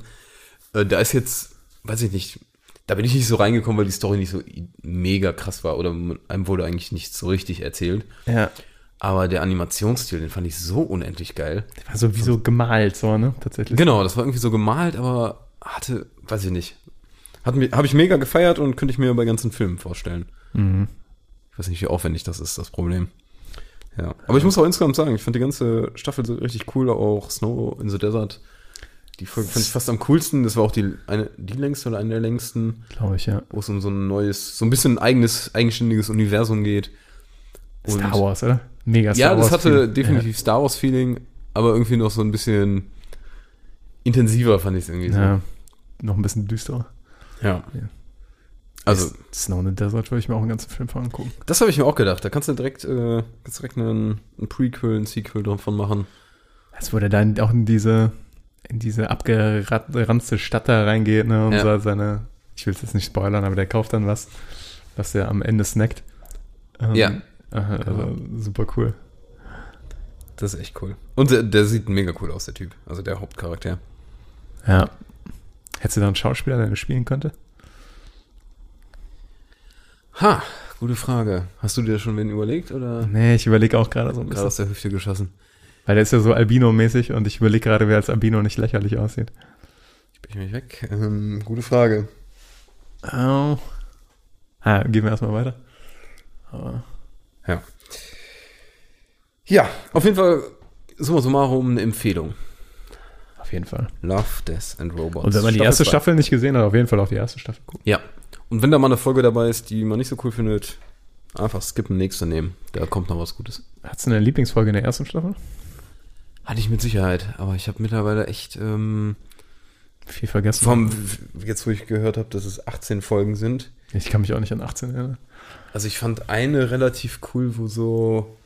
Äh, da ist jetzt, weiß ich nicht, da bin ich nicht so reingekommen, weil die Story nicht so mega krass war oder einem wurde eigentlich nicht so richtig erzählt. Ja. Aber der Animationsstil, den fand ich so unendlich geil. War so wie so gemalt, so, ne? Tatsächlich. Genau, das war irgendwie so gemalt, aber hatte, weiß ich nicht. Habe ich mega gefeiert und könnte ich mir bei ganzen Filmen vorstellen. Mhm. Ich weiß nicht, wie aufwendig das ist, das Problem. Ja. Aber ich muss auch insgesamt sagen, ich fand die ganze Staffel so richtig cool, auch Snow in the Desert. Die Folge fand ich fast am coolsten. Das war auch die, eine, die längste oder eine der längsten, Glaube ich, ja. wo es um so ein neues, so ein bisschen eigenes, eigenständiges Universum geht. Und- Star Wars, oder? Mega Star ja, das Wars. hatte Feeling. definitiv Star Wars-Feeling, aber irgendwie noch so ein bisschen intensiver fand ich es irgendwie Ja. so. ja. Noch ein bisschen düsterer. Ja. Ja. Also, Snow in the Desert würde ich mir auch einen ganzen Film von angucken. das habe ich mir auch gedacht. Da kannst du direkt, äh, kannst direkt einen, ein Prequel, ein Sequel davon machen. Als wo der dann auch in diese, in diese abgeranzte Stadt da reingeht, ne? Und Ja. seine, ich will es jetzt nicht spoilern, aber der kauft dann was, was er am Ende snackt. Ähm, Ja. Aha, also super cool. Das ist echt cool. Und der, der sieht mega cool aus, der Typ. Also der Hauptcharakter. Ja. Hättest du da einen Schauspieler, der das spielen könnte? Ha, gute Frage. Hast du dir schon wen überlegt oder Nee, ich überlege auch gerade so ein gerade bisschen. aus der Hüfte geschossen? Weil der ist ja so Albino-mäßig und ich überlege gerade, wer als Albino nicht lächerlich aussieht. Bin ich mich weg? Ähm, gute Frage. Oh. Ah, gehen wir erstmal weiter. Aber Ja. Ja, auf jeden Fall, summa summarum, eine Empfehlung. auf jeden Fall. Love, Death and Robots. Und wenn man die erste zwei. Staffel nicht gesehen hat, auf jeden Fall auf die erste Staffel gucken. Ja. Und wenn da mal eine Folge dabei ist, die man nicht so cool findet, einfach skippen, nächste nehmen. Da kommt noch was Gutes. Hast du eine Lieblingsfolge in der ersten Staffel? Hatte ich mit Sicherheit, aber ich habe mittlerweile echt ähm, Viel vergessen. vom jetzt wo ich gehört habe, dass es 18 Folgen sind. ich kann mich auch nicht an 18 erinnern. Also ich fand eine relativ cool, wo so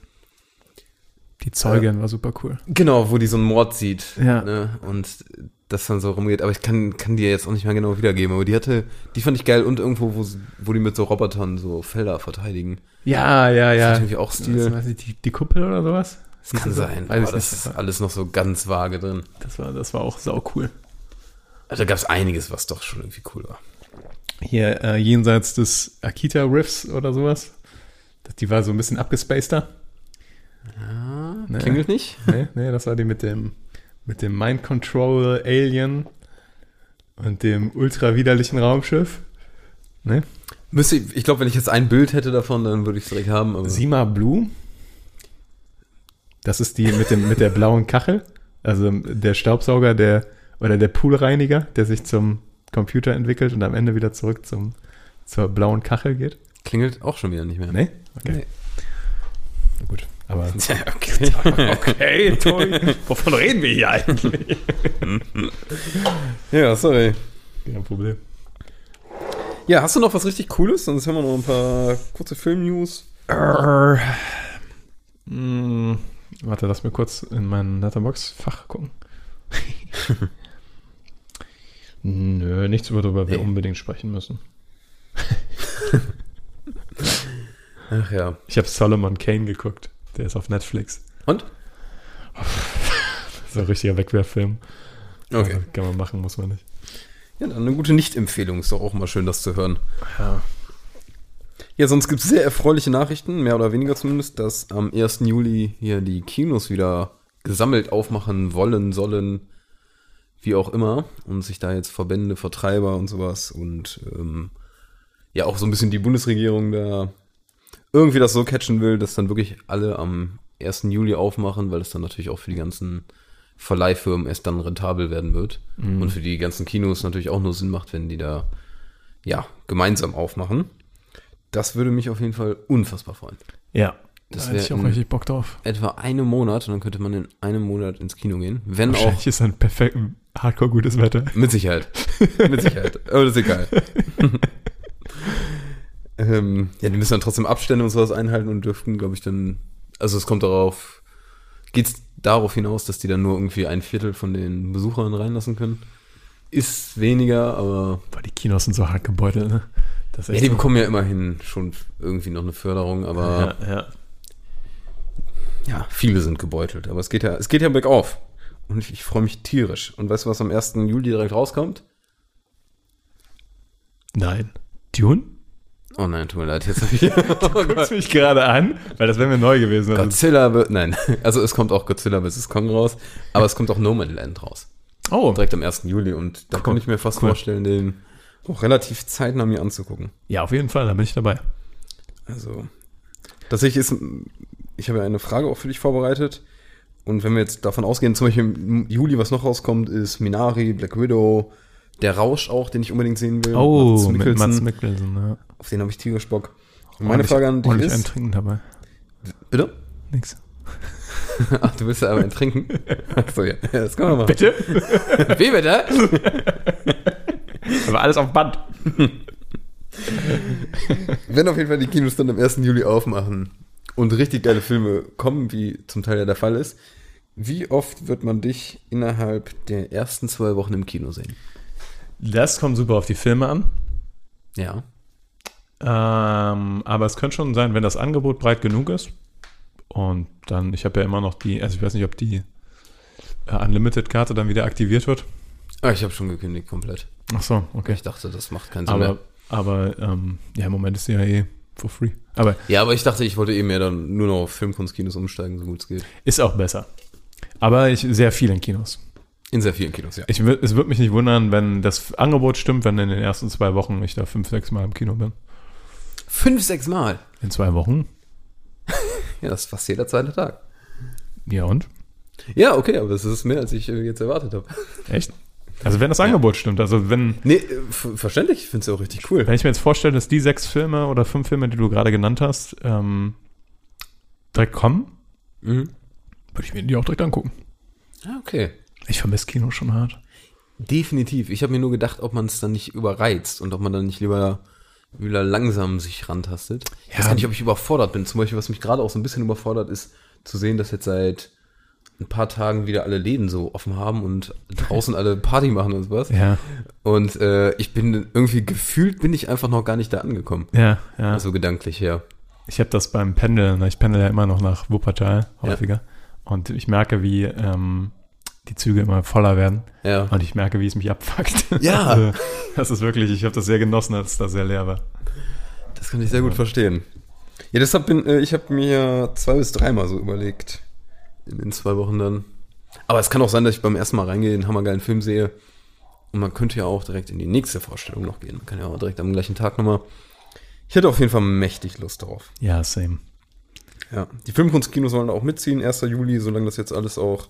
Die Zeugin war super cool. genau, wo die so einen Mord sieht, Ja. ne? Und das dann so rumgeht, aber ich kann kann die jetzt auch nicht mehr genau wiedergeben, aber die hatte, die fand ich geil und irgendwo wo wo die mit so Robotern so Felder verteidigen. Ja, ja, ja. Das ist irgendwie auch Stil. Was, die, die Kuppel oder sowas? Das kann sein, Weiß aber das ist alles noch so ganz vage drin. Das war, das war auch sau cool. Also da gab es einiges, was doch schon irgendwie cool war. Hier äh, jenseits des Akita Riffs oder sowas. Die war so ein bisschen abgespaceder. Nee. Klingelt nicht? Nee, nee, das war die mit dem, mit dem Mind Control Alien und dem ultra widerlichen Raumschiff. Ne? Müsste ich, ich glaube, wenn ich jetzt ein Bild hätte davon, dann würde ich es direkt haben. Aber Sima Blue. Das ist die mit, dem, mit der blauen Kachel. Also der Staubsauger, der, oder der Poolreiniger, der sich zum Computer entwickelt und am Ende wieder zurück zum, zur blauen Kachel geht. klingelt auch schon wieder nicht mehr. Nee? Okay. Nee. Na gut. Aber Tja, okay. okay, Tobi, wovon reden wir hier eigentlich? ja, sorry. Kein Problem. Ja, hast du noch was richtig Cooles? Sonst haben wir noch ein paar kurze Film-News. Hm, warte, lass mir kurz in mein Letterbox-Fach gucken. Nö, nichts, worüber wir Nee. unbedingt sprechen müssen. Ach ja. Ich habe Solomon Kane geguckt. Der ist auf Netflix. Und? So ein richtiger Wegwerffilm. Okay. Also, kann man machen, muss man nicht. Ja, dann eine gute Nicht-Empfehlung. Ist doch auch mal schön, das zu hören. Ja. Ja, sonst gibt es sehr erfreuliche Nachrichten, mehr oder weniger zumindest, dass am 1. Juli hier die Kinos wieder gesammelt aufmachen wollen, sollen, wie auch immer. Und sich da jetzt Verbände, Vertreiber und sowas und ähm, ja auch so ein bisschen die Bundesregierung da irgendwie das so catchen will, dass dann wirklich alle am 1. Juli aufmachen, weil es dann natürlich auch für die ganzen Verleihfirmen erst dann rentabel werden wird. Und für die ganzen Kinos natürlich auch nur Sinn macht, wenn die da ja gemeinsam aufmachen. Das würde mich auf jeden Fall unfassbar freuen. Ja. Das da hätte ich auch ein- richtig Bock drauf. Etwa einen Monat und dann könnte man in einem Monat ins Kino gehen. Wenn auch Wahrscheinlich ist dann perfekt hardcore gutes Wetter. Mit Sicherheit. Mit Sicherheit. Aber das ist egal. ähm, ja, die müssen dann trotzdem Abstände und sowas einhalten und dürften, glaube ich, dann. Also es kommt darauf. Geht's darauf hinaus, dass die dann nur irgendwie ein Viertel von den Besuchern reinlassen können? ist weniger, aber Boah, die Kinos sind so hart gebeutelt, ne? Ja, die so- bekommen ja immerhin schon irgendwie noch eine Förderung, aber ja, ja. Ja, viele sind gebeutelt. Aber es geht ja, es geht ja bergauf. Und ich, ich freue mich tierisch. Und weißt du, was am 1. Juli direkt rauskommt? Nein. Dune? Oh nein, tut mir leid, jetzt habe ich. oh Guckst mich gerade an, weil das wäre mir neu gewesen. Also, Godzilla wird. Nein, also es kommt auch Godzilla vs. Kong raus, aber es kommt auch No Man's Land raus. oh, Direkt am 1. Juli. Und da Cool. kann ich mir fast Cool. vorstellen, den auch relativ zeitnah mir anzugucken. ja, auf jeden Fall, da bin ich dabei. Also, tatsächlich ist, ich habe ja eine Frage auch für dich vorbereitet. Und wenn wir jetzt davon ausgehen, zum Beispiel im Juli, was noch rauskommt, ist Minari, Black Widow, der Rausch auch, den ich unbedingt sehen will. Oh, Mats mit Mikkelsen. Mats Mikkelsen, ja. Auf den habe ich tierisch Bock. Und meine Frage an dich ist, Trinken dabei. bitte? Nix. Ach, du willst ja aber ein Trinken? Achso, ja. ja, das können wir machen. Bitte? Wie bitte? Aber alles auf Band. Wenn auf jeden Fall die Kinos dann am 1. Juli aufmachen und richtig geile Filme kommen, wie zum Teil ja der Fall ist, wie oft wird man dich innerhalb der ersten zwei Wochen im Kino sehen? Das kommt super auf die Filme an. Ja. Ähm, aber es könnte schon sein, wenn das Angebot breit genug ist. Und dann, ich habe ja immer noch die, also ich weiß nicht, ob die äh, Unlimited-Karte dann wieder aktiviert wird. Ah, ich habe schon gekündigt komplett. Ach so, okay. Ich dachte, das macht keinen Sinn Aber, mehr. aber ähm, ja, im Moment ist sie ja eh for free. Aber Ja, aber ich dachte, ich wollte eben ja dann nur noch auf Filmkunstkinos umsteigen, so gut es geht. ist auch besser. Aber ich sehr viel in Kinos. In sehr vielen Kinos, ja. Ich, es würde mich nicht wundern, wenn das Angebot stimmt, wenn in den ersten zwei Wochen ich da fünf, sechs Mal im Kino bin. Fünf, sechs Mal. In zwei Wochen? Ja, das ist fast jeder zweite Tag. Ja und? Ja, okay, aber es ist mehr, als ich äh, jetzt erwartet habe. Echt? Also wenn das Angebot stimmt, also wenn, Nee, äh, ver- verständlich, ich finde es ja auch richtig cool. wenn ich mir jetzt vorstelle, dass die sechs Filme oder fünf Filme, die du gerade genannt hast, ähm, direkt kommen, Mhm. würde ich mir die auch direkt angucken. Ah, okay. Ich vermisse Kino schon hart. Definitiv. Ich habe mir nur gedacht, ob man es dann nicht überreizt und ob man dann nicht lieber wieder langsam sich rantastet. Ich weiß Ja. gar nicht, ob ich überfordert bin. Zum Beispiel, was mich gerade auch so ein bisschen überfordert, ist zu sehen, dass jetzt seit ein paar Tagen wieder alle Läden so offen haben und draußen alle Party machen und sowas. Ja, Und äh, ich bin irgendwie gefühlt, bin ich einfach noch gar nicht da angekommen. ja, ja. Also gedanklich her. Ich habe das beim Pendeln, ich pendel ja immer noch nach Wuppertal Ja. häufiger. Und ich merke, wie ähm, die Züge immer voller werden. Ja. Und ich merke, wie es mich abfuckt. Ja. Also, das ist wirklich, ich habe das sehr genossen, als es da sehr leer war. Das kann ich sehr gut verstehen. Ja, deshalb bin äh, ich habe mir zwei bis dreimal so überlegt in zwei Wochen dann. Aber es kann auch sein, dass ich beim ersten Mal reingehe, einen hammergeilen Film sehe und man könnte ja auch direkt in die nächste Vorstellung noch gehen. Man kann ja auch direkt am gleichen Tag nochmal. Ich hätte auf jeden Fall mächtig Lust darauf. Ja, same. Ja, die Filmkunstkinos sollen auch mitziehen, 1. Juli, solange das jetzt alles auch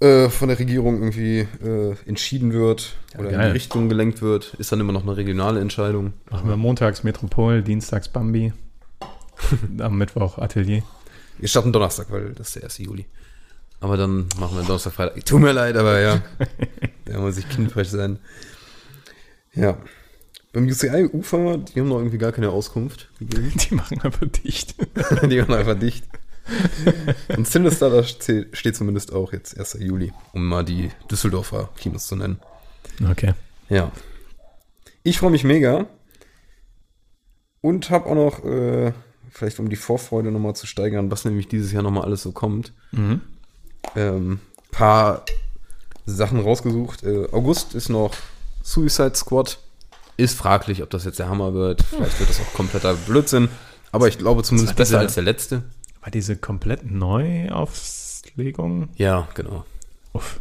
äh, von der Regierung irgendwie äh, entschieden wird oder in geil. die Richtung gelenkt wird, ist dann immer noch eine regionale Entscheidung. Machen wir montags Metropol, dienstags Bambi, am Mittwoch Atelier. Wir starten Donnerstag, weil das ist der 1. Juli. Aber dann machen wir Donnerstag, Freitag. Tut mir leid, aber ja. da muss ich kindfrech sein. Ja. Beim UCI Ufer, die haben noch irgendwie gar keine Auskunft gegeben. Die machen einfach dicht. die waren einfach dicht. Und Sinister, da ste- steht zumindest auch jetzt 1. Juli, um mal die Düsseldorfer Kinos zu nennen. Okay. Ja. Ich freue mich mega. Und habe auch noch, äh, vielleicht um die Vorfreude nochmal zu steigern, was nämlich dieses Jahr nochmal alles so kommt, Mhm. ähm, paar Sachen rausgesucht. Äh, August ist noch Suicide Squad. Ist fraglich, ob das jetzt der Hammer wird. Vielleicht wird das auch kompletter Blödsinn. Aber ich glaube zumindest war besser diese- als der letzte. War diese komplett Neuauflegung? Ja, genau. Uff.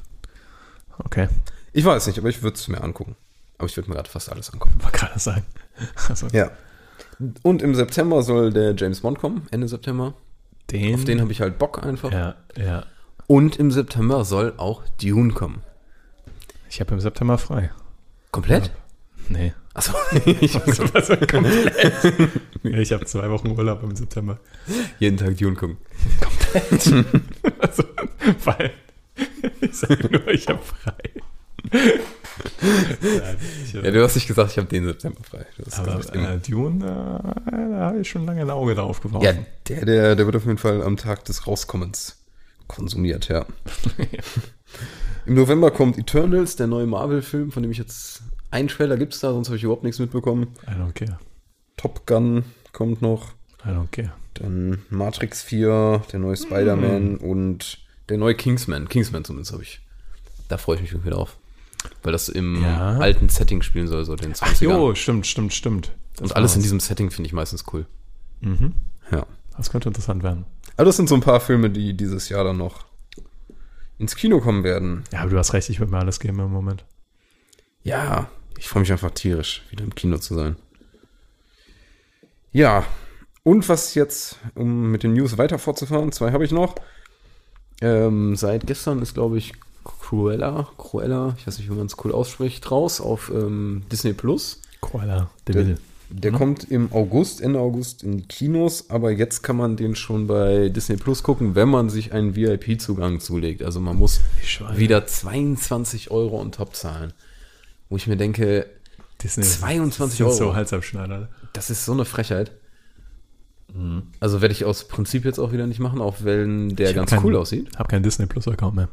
Okay. Ich weiß nicht, aber ich würde es mir angucken. Aber ich würde mir gerade fast alles angucken. Wollte gerade sagen. Also, Ja. Und im September soll der James Bond kommen, Ende September. den, Auf den habe ich halt Bock einfach. Ja, ja. Und im September soll auch Dune kommen. Ich habe im September frei. Komplett? Nee. Achso, ich Also komplett. Ja, ich habe zwei Wochen Urlaub im September. jeden Tag Dune gucken. Also, weil ich sage nur, ich habe frei. Ja, du hast nicht gesagt, ich habe den September frei. Aber äh, Dune, äh, da habe ich schon lange ein Auge drauf geworfen. ja, der, der, der wird auf jeden Fall am Tag des Rauskommens konsumiert, ja. Im November kommt Eternals, der neue Marvel-Film, von dem ich jetzt einen Trailer gibt's da, sonst habe ich überhaupt nichts mitbekommen. I don't care. Top Gun kommt noch. I don't care. Dann Matrix 4, der neue Spider-Man und der neue Kingsman. Kingsman zumindest habe ich. Da freue ich mich irgendwie drauf. Weil das im Ja. alten Setting spielen soll, so den 20ern. Ach jo, stimmt, stimmt, stimmt. Das und alles in diesem Setting finde ich meistens cool. Mhm. Ja. Das könnte interessant werden. Aber das sind so ein paar Filme, die dieses Jahr dann noch ins Kino kommen werden. Ja, aber du hast recht, ich würde mir alles geben im Moment. Ja, ich freue mich einfach tierisch, wieder im Kino zu sein. Ja, und was jetzt, um mit den News weiter fortzufahren, zwei habe ich noch. Ähm, seit gestern ist, glaube ich, Cruella, Cruella, ich weiß nicht, wie man es cool ausspricht, raus auf ähm, Disney Plus. Koala, der Der, der kommt im August, Ende August in Kinos, aber jetzt kann man den schon bei Disney Plus gucken, wenn man sich einen VIP-Zugang zulegt. Also man muss wieder 22 Euro on top zahlen. Wo ich mir denke, Disney 22 sind Euro. so Halsabschneider. das ist so eine Frechheit. Also werde ich aus Prinzip jetzt auch wieder nicht machen, auch wenn der Ich ganz keinen- cool aussieht. Hab keinen Disney Plus Account mehr.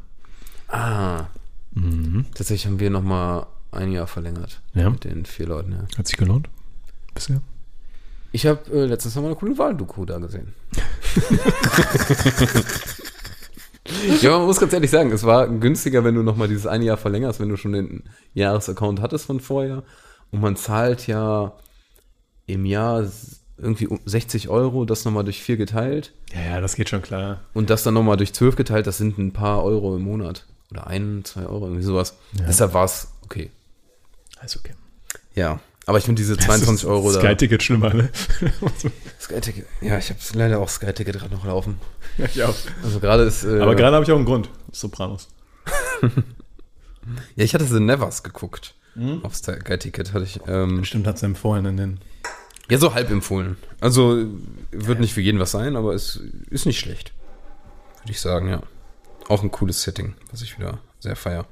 Ah, Mhm. tatsächlich haben wir noch mal ein Jahr verlängert Ja. mit den vier Leuten. Ja. Hat sich gelohnt? Bisher? Ich habe äh, letztens noch mal eine coole Wahldoku da gesehen. ja, man muss ganz ehrlich sagen, es war günstiger, wenn du noch mal dieses eine Jahr verlängerst, wenn du schon den Jahresaccount hattest von vorher. Und man zahlt ja im Jahr irgendwie um 60 Euro, das noch mal durch vier geteilt. Ja, ja, das geht schon klar. Und das dann nochmal durch 12 geteilt, das sind ein paar Euro im Monat. Oder ein, zwei Euro, irgendwie sowas. Ja. Deshalb war es okay. Ist okay. Ja. Aber ich finde diese 22 Euro da. Sky-Ticket schlimmer, ne? Sky-Ticket. Ja, ich habe leider auch Sky-Ticket gerade noch laufen. ja, Also gerade ist. Äh, Aber gerade habe ich auch einen Grund. Sopranos. Ja, ich hatte The Nevers geguckt. Auf Sky-Ticket hatte ich. Ähm, Bestimmt hat es empfohlen in den. ja, so halb empfohlen. Also wird nicht für jeden was sein, aber es ist nicht schlecht. Würde ich sagen, ja. Auch ein cooles Setting, was ich wieder sehr feier.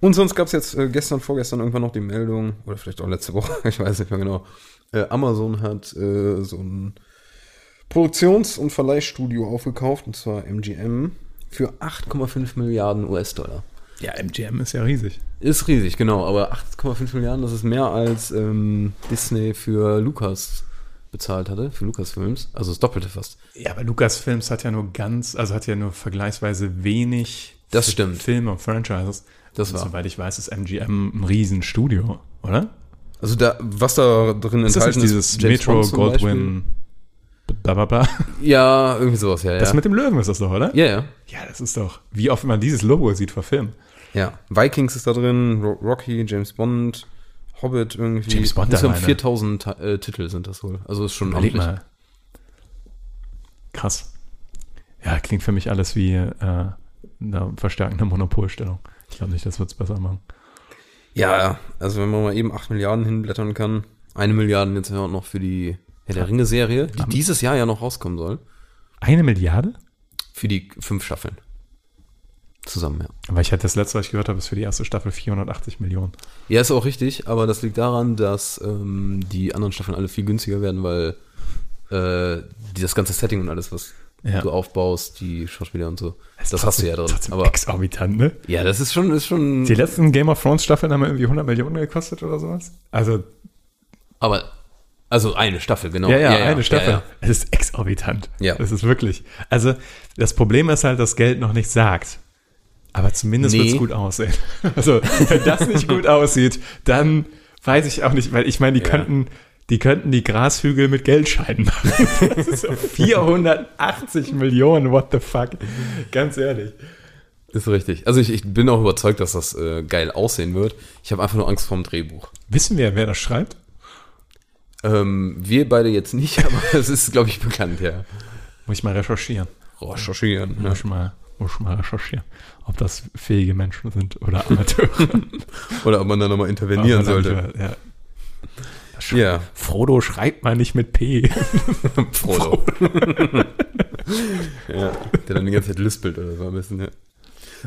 Und sonst gab es jetzt äh, gestern, vorgestern irgendwann noch die Meldung, oder vielleicht auch letzte Woche, ich weiß nicht mehr genau. Äh, Amazon hat äh, so ein Produktions- und Verleihstudio aufgekauft, und zwar MGM, für 8,5 Milliarden US-Dollar. Ja, MGM ist ja riesig. Ist riesig, genau, aber 8,5 Milliarden, das ist mehr als ähm, Disney für Lucas bezahlt hatte, für Lucasfilms. Also das Doppelte fast. Ja, aber Lucasfilms hat ja nur ganz, also hat ja nur vergleichsweise wenig Das stimmt. Filme und Franchises. Das Und war. Soweit ich weiß, ist MGM ein Riesenstudio, oder? Also da, was da drin Ist das enthalten nicht dieses Metro Goldwyn bla bla bla? Ja, irgendwie sowas, ja, ja. Das mit dem Löwen ist das doch, oder? ja, ja. Ja, das ist doch, wie oft man dieses Logo sieht vor Film. Ja, Vikings ist da drin, Ro Rocky, James Bond, Hobbit irgendwie. James Bond Insgesamt alleine. 4000 Ta- äh, Titel sind das wohl. Also ist schon Überleg amtlich. mal. Krass. Ja, klingt für mich alles wie äh, eine verstärkende Monopolstellung. Ich glaube nicht, das wird es besser machen. Ja, also wenn man mal eben 8 Milliarden hinblättern kann. Eine Milliarde jetzt ja auch noch für die Herr der Ringe-Serie, die dieses Jahr ja noch rauskommen soll. Eine Milliarde? Für die fünf Staffeln. Zusammen, ja. Aber ich hatte das letzte, was ich gehört habe, ist für die erste Staffel 480 Millionen. Ja, ist auch richtig, aber das liegt daran, dass ähm, die anderen Staffeln alle viel günstiger werden, weil äh, das ganze Setting und alles, was Ja. du aufbaust, die Schauspieler und so, Ist das hast du ja drin. Aber exorbitant, ne? ja, das ist schon, ist schon. Die letzten Game of Thrones Staffeln haben ja irgendwie 100 Millionen gekostet oder sowas. Also, Aber also eine Staffel, genau. ja, ja, eine Staffel. Ja, ja. Es ist exorbitant. Ja. Es ist wirklich. Also, das Problem ist halt, dass Geld noch nicht sagt. Aber zumindest Nee. wird es gut aussehen. Also, wenn das nicht gut aussieht, dann weiß ich auch nicht, weil ich meine, die Ja. könnten, die könnten die Grashügel mit Geldscheinen machen. Das ist so 480 Millionen, what the fuck. Ganz ehrlich. Ist richtig. Also ich, ich bin auch überzeugt, dass das äh, geil aussehen wird. Ich habe einfach nur Angst vorm Drehbuch. Wissen wir, wer das schreibt? Ähm, wir beide jetzt nicht, aber es ist, glaube ich, bekannt, ja. Muss ich mal recherchieren. Recherchieren. Ja. Muss ich mal, muss ich mal recherchieren, ob das fähige Menschen sind oder Amateure. Oder ob man da nochmal intervenieren sollte. Ja. Ja, Frodo schreibt mal nicht mit P. Frodo. ja, der dann die ganze Zeit lispelt oder so ein bisschen, ja.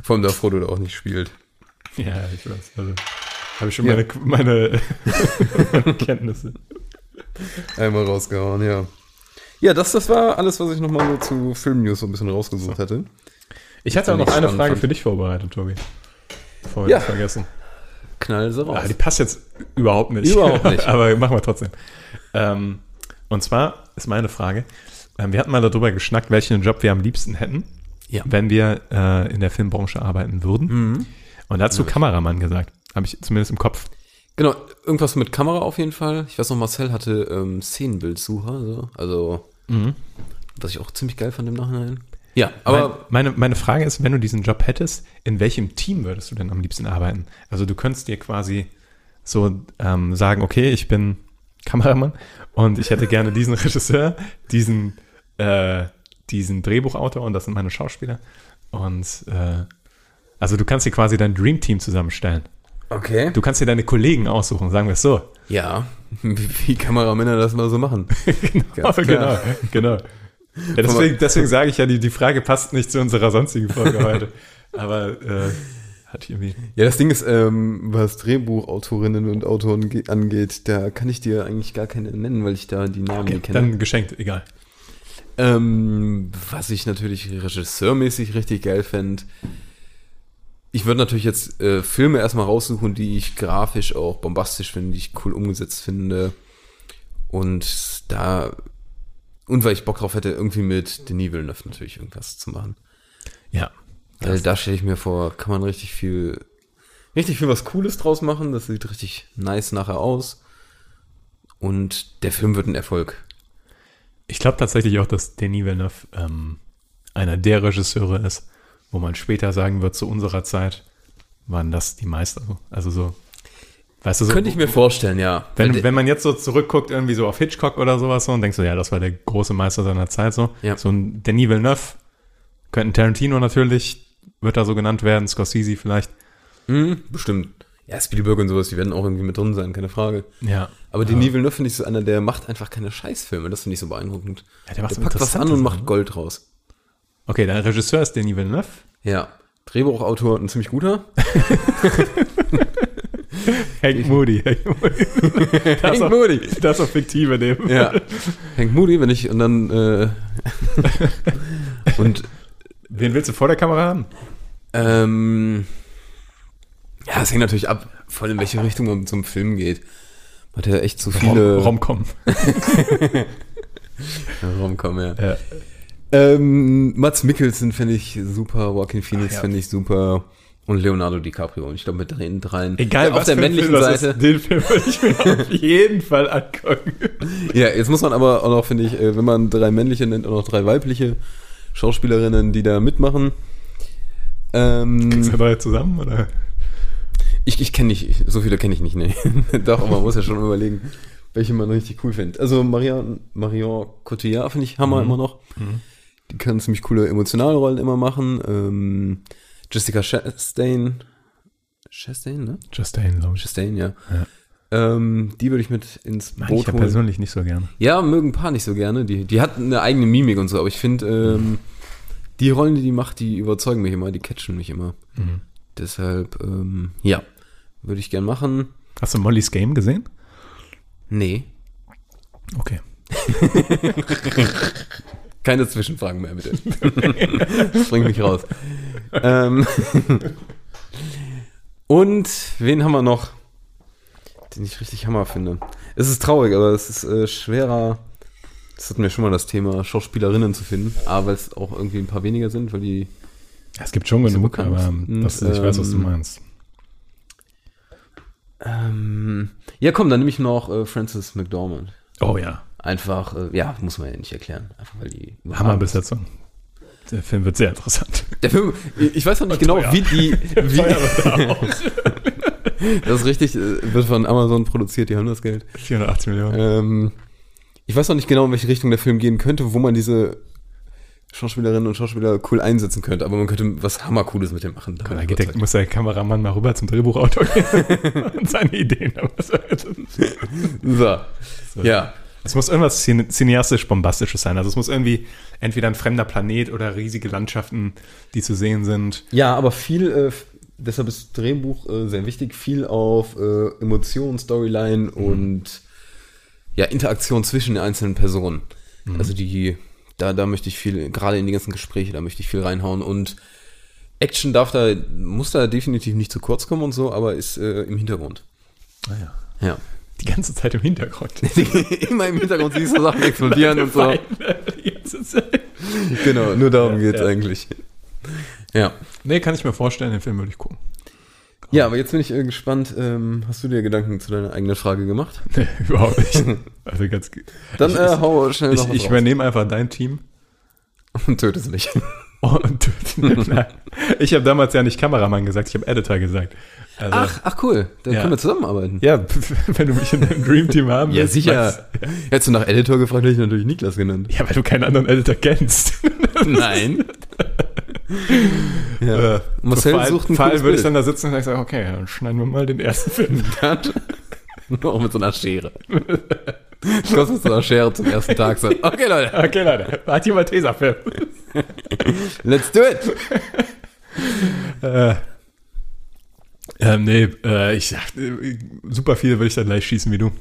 Vor allem, da Frodo da auch nicht spielt. ja, ich weiß. Also, habe ich schon Ja. meine, meine, meine Kenntnisse. Einmal rausgehauen, ja. Ja, das, das war alles, was ich nochmal so zu Film-News so ein bisschen rausgesucht hatte. Ich hatte auch noch eine Frage fand. für dich vorbereitet, Tobi. bevor wir Ja. das vergessen. Knall sie raus. Ah, die passt jetzt überhaupt nicht. Überhaupt nicht. Aber machen wir trotzdem. Ähm, und zwar ist meine Frage, ähm, wir hatten mal darüber geschnackt, welchen Job wir am liebsten hätten, Ja. wenn wir äh, in der Filmbranche arbeiten würden. Mhm. Und dazu Kameramann gesagt. Habe ich zumindest im Kopf. Genau, irgendwas mit Kamera auf jeden Fall. Ich weiß noch, Marcel hatte ähm, Szenenbildsucher, so. also was ich auch ziemlich geil fand im Nachhinein. Ja, aber meine, meine, Frage ist, wenn du diesen Job hättest, in welchem Team würdest du denn am liebsten arbeiten? Also du könntest dir quasi so ähm, sagen, okay, ich bin Kameramann und ich hätte gerne diesen Regisseur, diesen, äh, diesen Drehbuchautor und das sind meine Schauspieler. Und äh, also du kannst dir quasi dein Dream Team zusammenstellen. okay. Du kannst dir deine Kollegen aussuchen, sagen wir es so. Ja, wie, Kameramänner das mal so machen. Ganz genau, klar. genau. Ja, deswegen, deswegen sage ich ja, die, die Frage passt nicht zu unserer sonstigen Folge heute. Aber äh, hat irgendwie. Ja, das Ding ist, ähm, was Drehbuchautorinnen und Autoren ge- angeht, da kann ich dir eigentlich gar keine nennen, weil ich da die Namen Okay, nicht kenne. dann geschenkt, egal. Ähm, was ich natürlich regisseurmäßig richtig geil fände, ich würde natürlich jetzt äh, Filme erstmal raussuchen, die ich grafisch auch bombastisch finde, die ich cool umgesetzt finde. Und da, und weil ich Bock drauf hätte, irgendwie mit Denis Villeneuve natürlich irgendwas zu machen. Ja. Weil da stelle ich mir vor, kann man richtig viel, richtig viel was Cooles draus machen. Das sieht richtig nice nachher aus. Und der Film wird ein Erfolg. Ich glaube tatsächlich auch, dass Denis Villeneuve ähm, einer der Regisseure ist, wo man später sagen wird, zu unserer Zeit waren das die Meister. so. Also so, weißt du, so, Könnte ich mir vorstellen, ja. Wenn, der- wenn man jetzt so zurückguckt, irgendwie so auf Hitchcock oder sowas so und denkst so, ja, das war der große Meister seiner Zeit so. Ja. So ein Denis Villeneuve, könnten Tarantino natürlich, wird da so genannt werden, Scorsese vielleicht. Hm, bestimmt. Ja, Spielberg und sowas, die werden auch irgendwie mit drin sein, keine Frage. Ja. Aber Denis Villeneuve finde ich so einer, der macht einfach keine Scheißfilme. Das finde ich so beeindruckend. Ja, der macht so packt was an und macht. Gold raus. Okay, der Regisseur ist Denis Villeneuve. Ja. Drehbuchautor, ein ziemlich guter. Hank Moody. Hank Moody. Das Hank ist auch- Moody. Das auch fiktive neben. Ja. Hank Moody, wenn ich, und dann, äh, und, Wen willst du vor der Kamera haben? ähm, ja, es hängt natürlich ab, von in welche Richtung man zum Film geht. Man hat ja echt zu viele Rom Romcom. Romcom, ja. Ja. Ähm, Mats Mikkelsen finde ich super, Joaquin Phoenix ja. finde ich super und Leonardo DiCaprio. Und ich glaube, mit den dreien. Egal, auf was der männlichen Film Seite. Ist, den Film würde ich mir auf jeden Fall angucken. Ja, jetzt muss man aber auch noch, finde ich, äh, wenn man drei männliche nennt, auch noch drei weibliche Schauspielerinnen, die da mitmachen. Ähm, Ist wir neue zusammen, oder? ich ich kenne nicht, so viele kenne ich nicht, ne. Doch, aber man muss ja schon überlegen, welche man richtig cool findet. Also Marion, Marion Cotillard finde ich Hammer immer noch. Die kann ziemlich coole emotionale Rollen immer machen. Ähm, Jessica Chastain. Chastain, ne? Chastain, glaube ich. Chastain, ja. Ja. Ähm, die würde ich mit ins Mag ich Boot ja holen. persönlich nicht so gern. Ja, mögen ein paar nicht so gerne. Die, die hat eine eigene Mimik und so, aber ich finde, ähm, die Rollen, die die macht, die überzeugen mich immer, die catchen mich immer. Mhm. Deshalb, ähm, ja, würde ich gern machen. Hast du Molly's Game gesehen? Nee. Okay. Keine Zwischenfragen mehr, bitte. das bringt mich raus. Ähm, und wen haben wir noch, den ich richtig Hammer finde? Es ist traurig, aber es ist äh, schwerer. Das hatten wir schon mal das Thema, Schauspielerinnen zu finden. A, weil es auch irgendwie ein paar weniger sind, weil die es gibt schon genug, aber Und, das, ich weiß, was du ähm, meinst. Ähm, ja, komm, dann nehme ich noch äh, Frances McDormand. Oh ja, Einfach, äh, ja, muss man ja nicht erklären. Einfach weil die. Hammerbesetzung. Der Film wird sehr interessant. Der Film, ich weiß noch nicht genau, wie die. Wie, das ist richtig, äh, wird von Amazon produziert, die haben das Geld. 480 Millionen. Ähm, ich weiß noch nicht genau, in welche Richtung der Film gehen könnte, wo man diese Schauspielerinnen und Schauspieler cool einsetzen könnte, aber man könnte was Hammercooles mit dem machen. Da geht der, muss der Kameramann mal rüber zum Drehbuchautor gehen und seine Ideen. so. Ja. Es muss irgendwas cine- cineastisch bombastisches sein. Also es muss irgendwie entweder ein fremder Planet oder riesige Landschaften, die zu sehen sind. Ja, aber viel, äh, deshalb ist Drehbuch äh, sehr wichtig, viel auf äh, Emotionen, Storyline und ja, Interaktion zwischen den einzelnen Personen. Also die, da, da möchte ich viel, gerade in die ganzen Gespräche, da möchte ich viel reinhauen und Action darf da, muss da definitiv nicht zu kurz kommen und so, aber ist äh, im Hintergrund. Naja. Ja. Die ganze Zeit im Hintergrund. Immer im Hintergrund siehst du Sachen explodieren und so. Die ganze Zeit. Genau, nur darum Ja, geht's ja. eigentlich. Ja. Nee, kann ich mir vorstellen, den Film würde ich gucken. Ja, aber jetzt bin ich gespannt. Ähm, hast du dir Gedanken zu deiner eigenen Frage gemacht? Nee, überhaupt nicht. Also ganz Dann ich, äh, hau schnell ich, noch ich raus. übernehme einfach dein Team. und tötest mich. Oh, und Nein. ich habe damals ja nicht Kameramann gesagt, ich habe Editor gesagt. Also, Ach, ach cool, dann Ja. können wir zusammenarbeiten. Ja, wenn du mich in deinem Dream Team haben Ja, willst. sicher. was- Hättest du nach Editor gefragt, hätte ich natürlich Niklas genannt. Ja, weil du keinen anderen Editor kennst. Nein. ja. Äh, Marcel allem- sucht ein Vor allem cooles würde ich dann da sitzen und sagen, okay, dann schneiden wir mal den ersten Film. Auch mit so einer Schere. Du kommst mit so einer Schere zum ersten Tag so, okay Leute, Okay, Leute, hat jemand Tesafilm? let's do it. äh, ähm, nee, äh, ich äh, super viel würde ich dann gleich schießen wie du.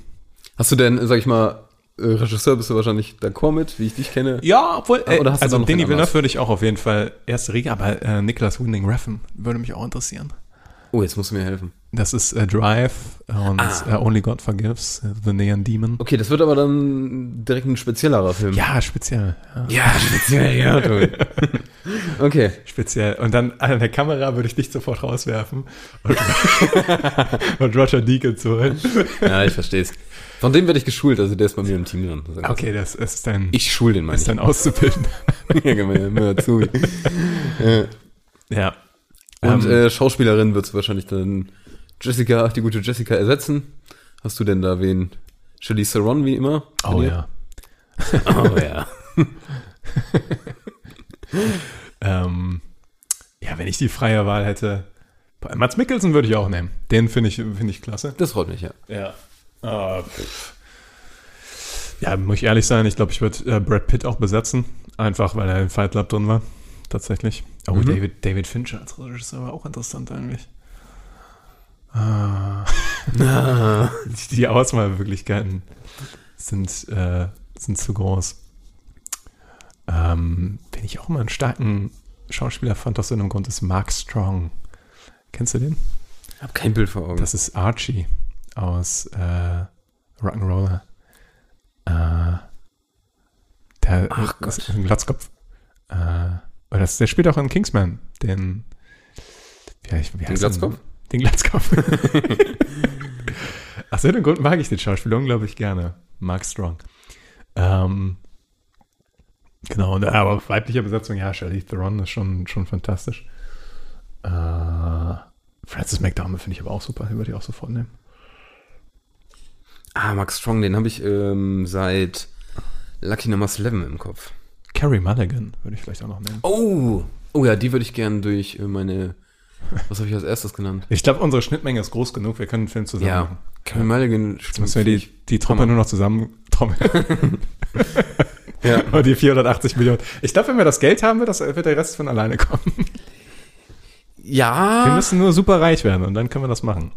Hast du denn, sag ich mal, äh, Regisseur bist du wahrscheinlich d'accord mit, wie ich dich kenne? Ja, obwohl, äh, Oder hast du also da noch Denis wen Villeneuve würde ich auch auf jeden Fall erste Riege, aber äh, Nicholas Winding Refn würde mich auch interessieren. Oh, jetzt musst du mir helfen. Das ist äh, Drive und Ah. äh, Only God Forgives, äh, The Neon Demon. Okay, das wird aber dann direkt ein speziellerer Film. Ja, speziell. Ja. Ja, speziell, ja. toll. okay. Speziell. Und dann an der Kamera würde ich dich sofort rauswerfen und, und Roger Deakins holen. Ja, ich versteh's. Von dem werde ich geschult, also der ist bei mir im Team dran. Okay, das ist dein, Ich schul den, meine ist dein Auszubilden. ja, genau, immer dazu. ja. Und Ähm, äh, Schauspielerin wird wahrscheinlich dann Jessica, die gute Jessica ersetzen. Hast du denn da wen? Charlize Theron wie immer? oh ja. Oh ja. Ähm, ja, wenn ich die freie Wahl hätte. Mats Mikkelsen würde ich auch nehmen. Den finde ich, finde ich klasse. Das freut mich, ja. Ja. Pff. ja, muss ich ehrlich sein, ich glaube, ich würde äh, Brad Pitt auch besetzen. Einfach, weil er in Fight Club drin war. Tatsächlich. Oh, Mhm. David, David Fincher als Regisseur war auch interessant eigentlich. Ah. die, die Auswahlmöglichkeiten sind, äh, sind zu groß. Ähm, wenn ich auch immer einen starken Schauspieler fand, aus irgendeinem Grund, ist Mark Strong. Kennst du den? Ich habe kein Bild vor Augen. Das ist Archie aus äh, Rock'n'Roller. Äh, der Ach ist Gott. ein Glatzkopf. Äh, oder das, der spielt auch in Kingsman, den wie, heißt- wie Den heißt der Glatzkopf? Den Glatzkopf. Aus irgendeinem Grund mag ich den Schauspieler unglaublich gerne. Mark Strong. Ähm, genau, und, aber auf weiblicher Besetzung, ja, Charlize Theron ist schon, schon fantastisch. Äh, Francis McDormand finde ich aber auch super, den würde ich auch sofort nehmen. Ah, Max Strong, den habe ich ähm, seit Lucky Number 11 im Kopf. Carrie Mulligan würde ich vielleicht auch noch nehmen. Oh! Oh ja, die würde ich gern durch äh, meine. Was habe ich als erstes genannt? Ich glaube, unsere Schnittmenge ist groß genug, wir können einen Film zusammen Ja. machen. Carrie Mulligan Jetzt müssen wir die, die Truppe Hammer. nur noch zusammen trommeln. Ja. Und die 480 Millionen. Ich glaube, wenn wir das Geld haben, wird, das, wird der Rest von alleine kommen. Ja. Wir müssen nur super reich werden und dann können wir das machen.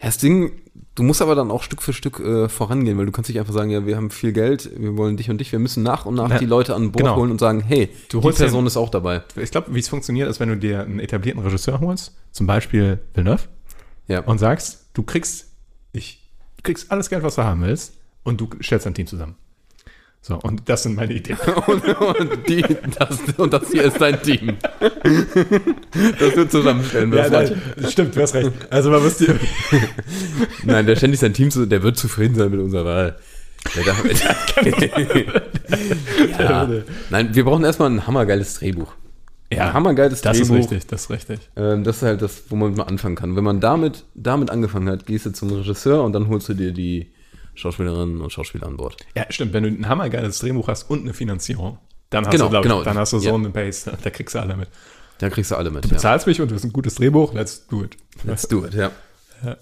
Ja, das Ding, du musst aber dann auch Stück für Stück äh, vorangehen, weil du kannst nicht einfach sagen, ja, wir haben viel Geld, wir wollen dich und dich, wir müssen nach und nach Na, die Leute an Bord genau. holen und sagen, hey, Du die holst Person den- ist auch dabei. Ich glaube, wie es funktioniert, ist, wenn du dir einen etablierten Regisseur holst, zum Beispiel Villeneuve, Ja. und sagst, du kriegst, ich, du kriegst alles Geld, was du haben willst, und du stellst ein Team zusammen. So, und das sind meine Ideen. und, und, die, das, und das hier ist dein Team. das du zusammenstellen Ja, wirst. nein, stimmt, du hast recht. Also man muss die, Nein, der ständig sein Team, zu, der wird zufrieden sein mit unserer Wahl. Der darf, ja. Nein, wir brauchen erstmal ein hammergeiles Drehbuch. ein hammergeiles das ist Drehbuch. richtig, das ist richtig. Ähm, das ist halt das, wo man mal anfangen kann. Wenn man damit, damit angefangen hat, gehst du zum Regisseur und dann holst du dir die Schauspielerinnen und Schauspieler an Bord. Ja, stimmt, wenn du ein hammergeiles Drehbuch hast und eine Finanzierung, dann hast Genau, du, glaub genau. dann hast du so Ja. eine Base, da kriegst du alle mit. Da kriegst du alle mit. Du bezahlst mich und du hast ein gutes Drehbuch, let's do it. Let's do it, ja. Ja.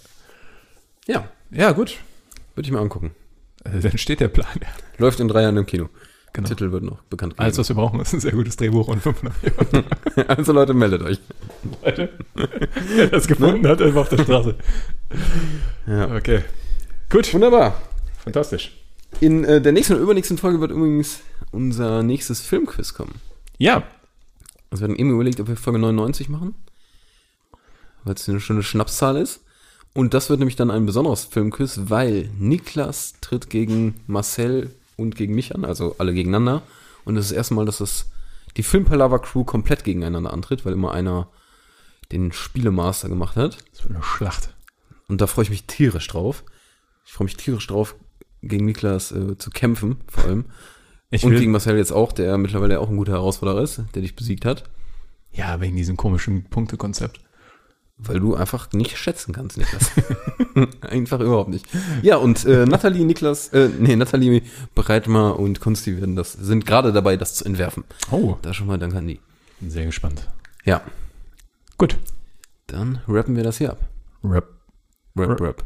Ja, Ja, gut. würde ich mir angucken. Also, dann steht der Plan. Ja. Läuft in drei Jahren im Kino. Genau. Titel wird noch bekannt Alles, was wir brauchen, ist ein sehr gutes Drehbuch und 500 Millionen. Also Leute, meldet euch. Leute, wer das gefunden hat, einfach auf der Straße. Ja. Okay. Gut, Wunderbar. Fantastisch. In äh, der nächsten und übernächsten Folge wird übrigens unser nächstes Filmquiz kommen. Ja, Also wir hatten eben überlegt, ob wir Folge 99 machen. Weil es eine schöne Schnapszahl ist. Und das wird nämlich dann ein besonderes Filmquiz, weil Niklas tritt gegen Marcel und gegen mich an, also alle gegeneinander. Und das ist das erste Mal, dass das die Filmpalava Crew komplett gegeneinander antritt, weil immer einer den Spielemaster gemacht hat. Das wird eine Schlacht. Und da freue ich mich tierisch drauf. Ich freue mich tierisch drauf, gegen Niklas äh, zu kämpfen, vor allem. Ich und gegen Marcel jetzt auch, der mittlerweile auch ein guter Herausforderer ist, der dich besiegt hat. ja, wegen diesem komischen Punktekonzept. Weil du einfach nicht schätzen kannst, Niklas. einfach überhaupt nicht. Ja, und äh, Nathalie, Niklas, äh, nee, Nathalie Breitmar und Kunsti werden das, sind gerade dabei, das zu entwerfen. Oh, Da schon mal Dank an die. bin sehr gespannt. Ja, Gut. dann rappen wir das hier ab. Rap. Rap, rap.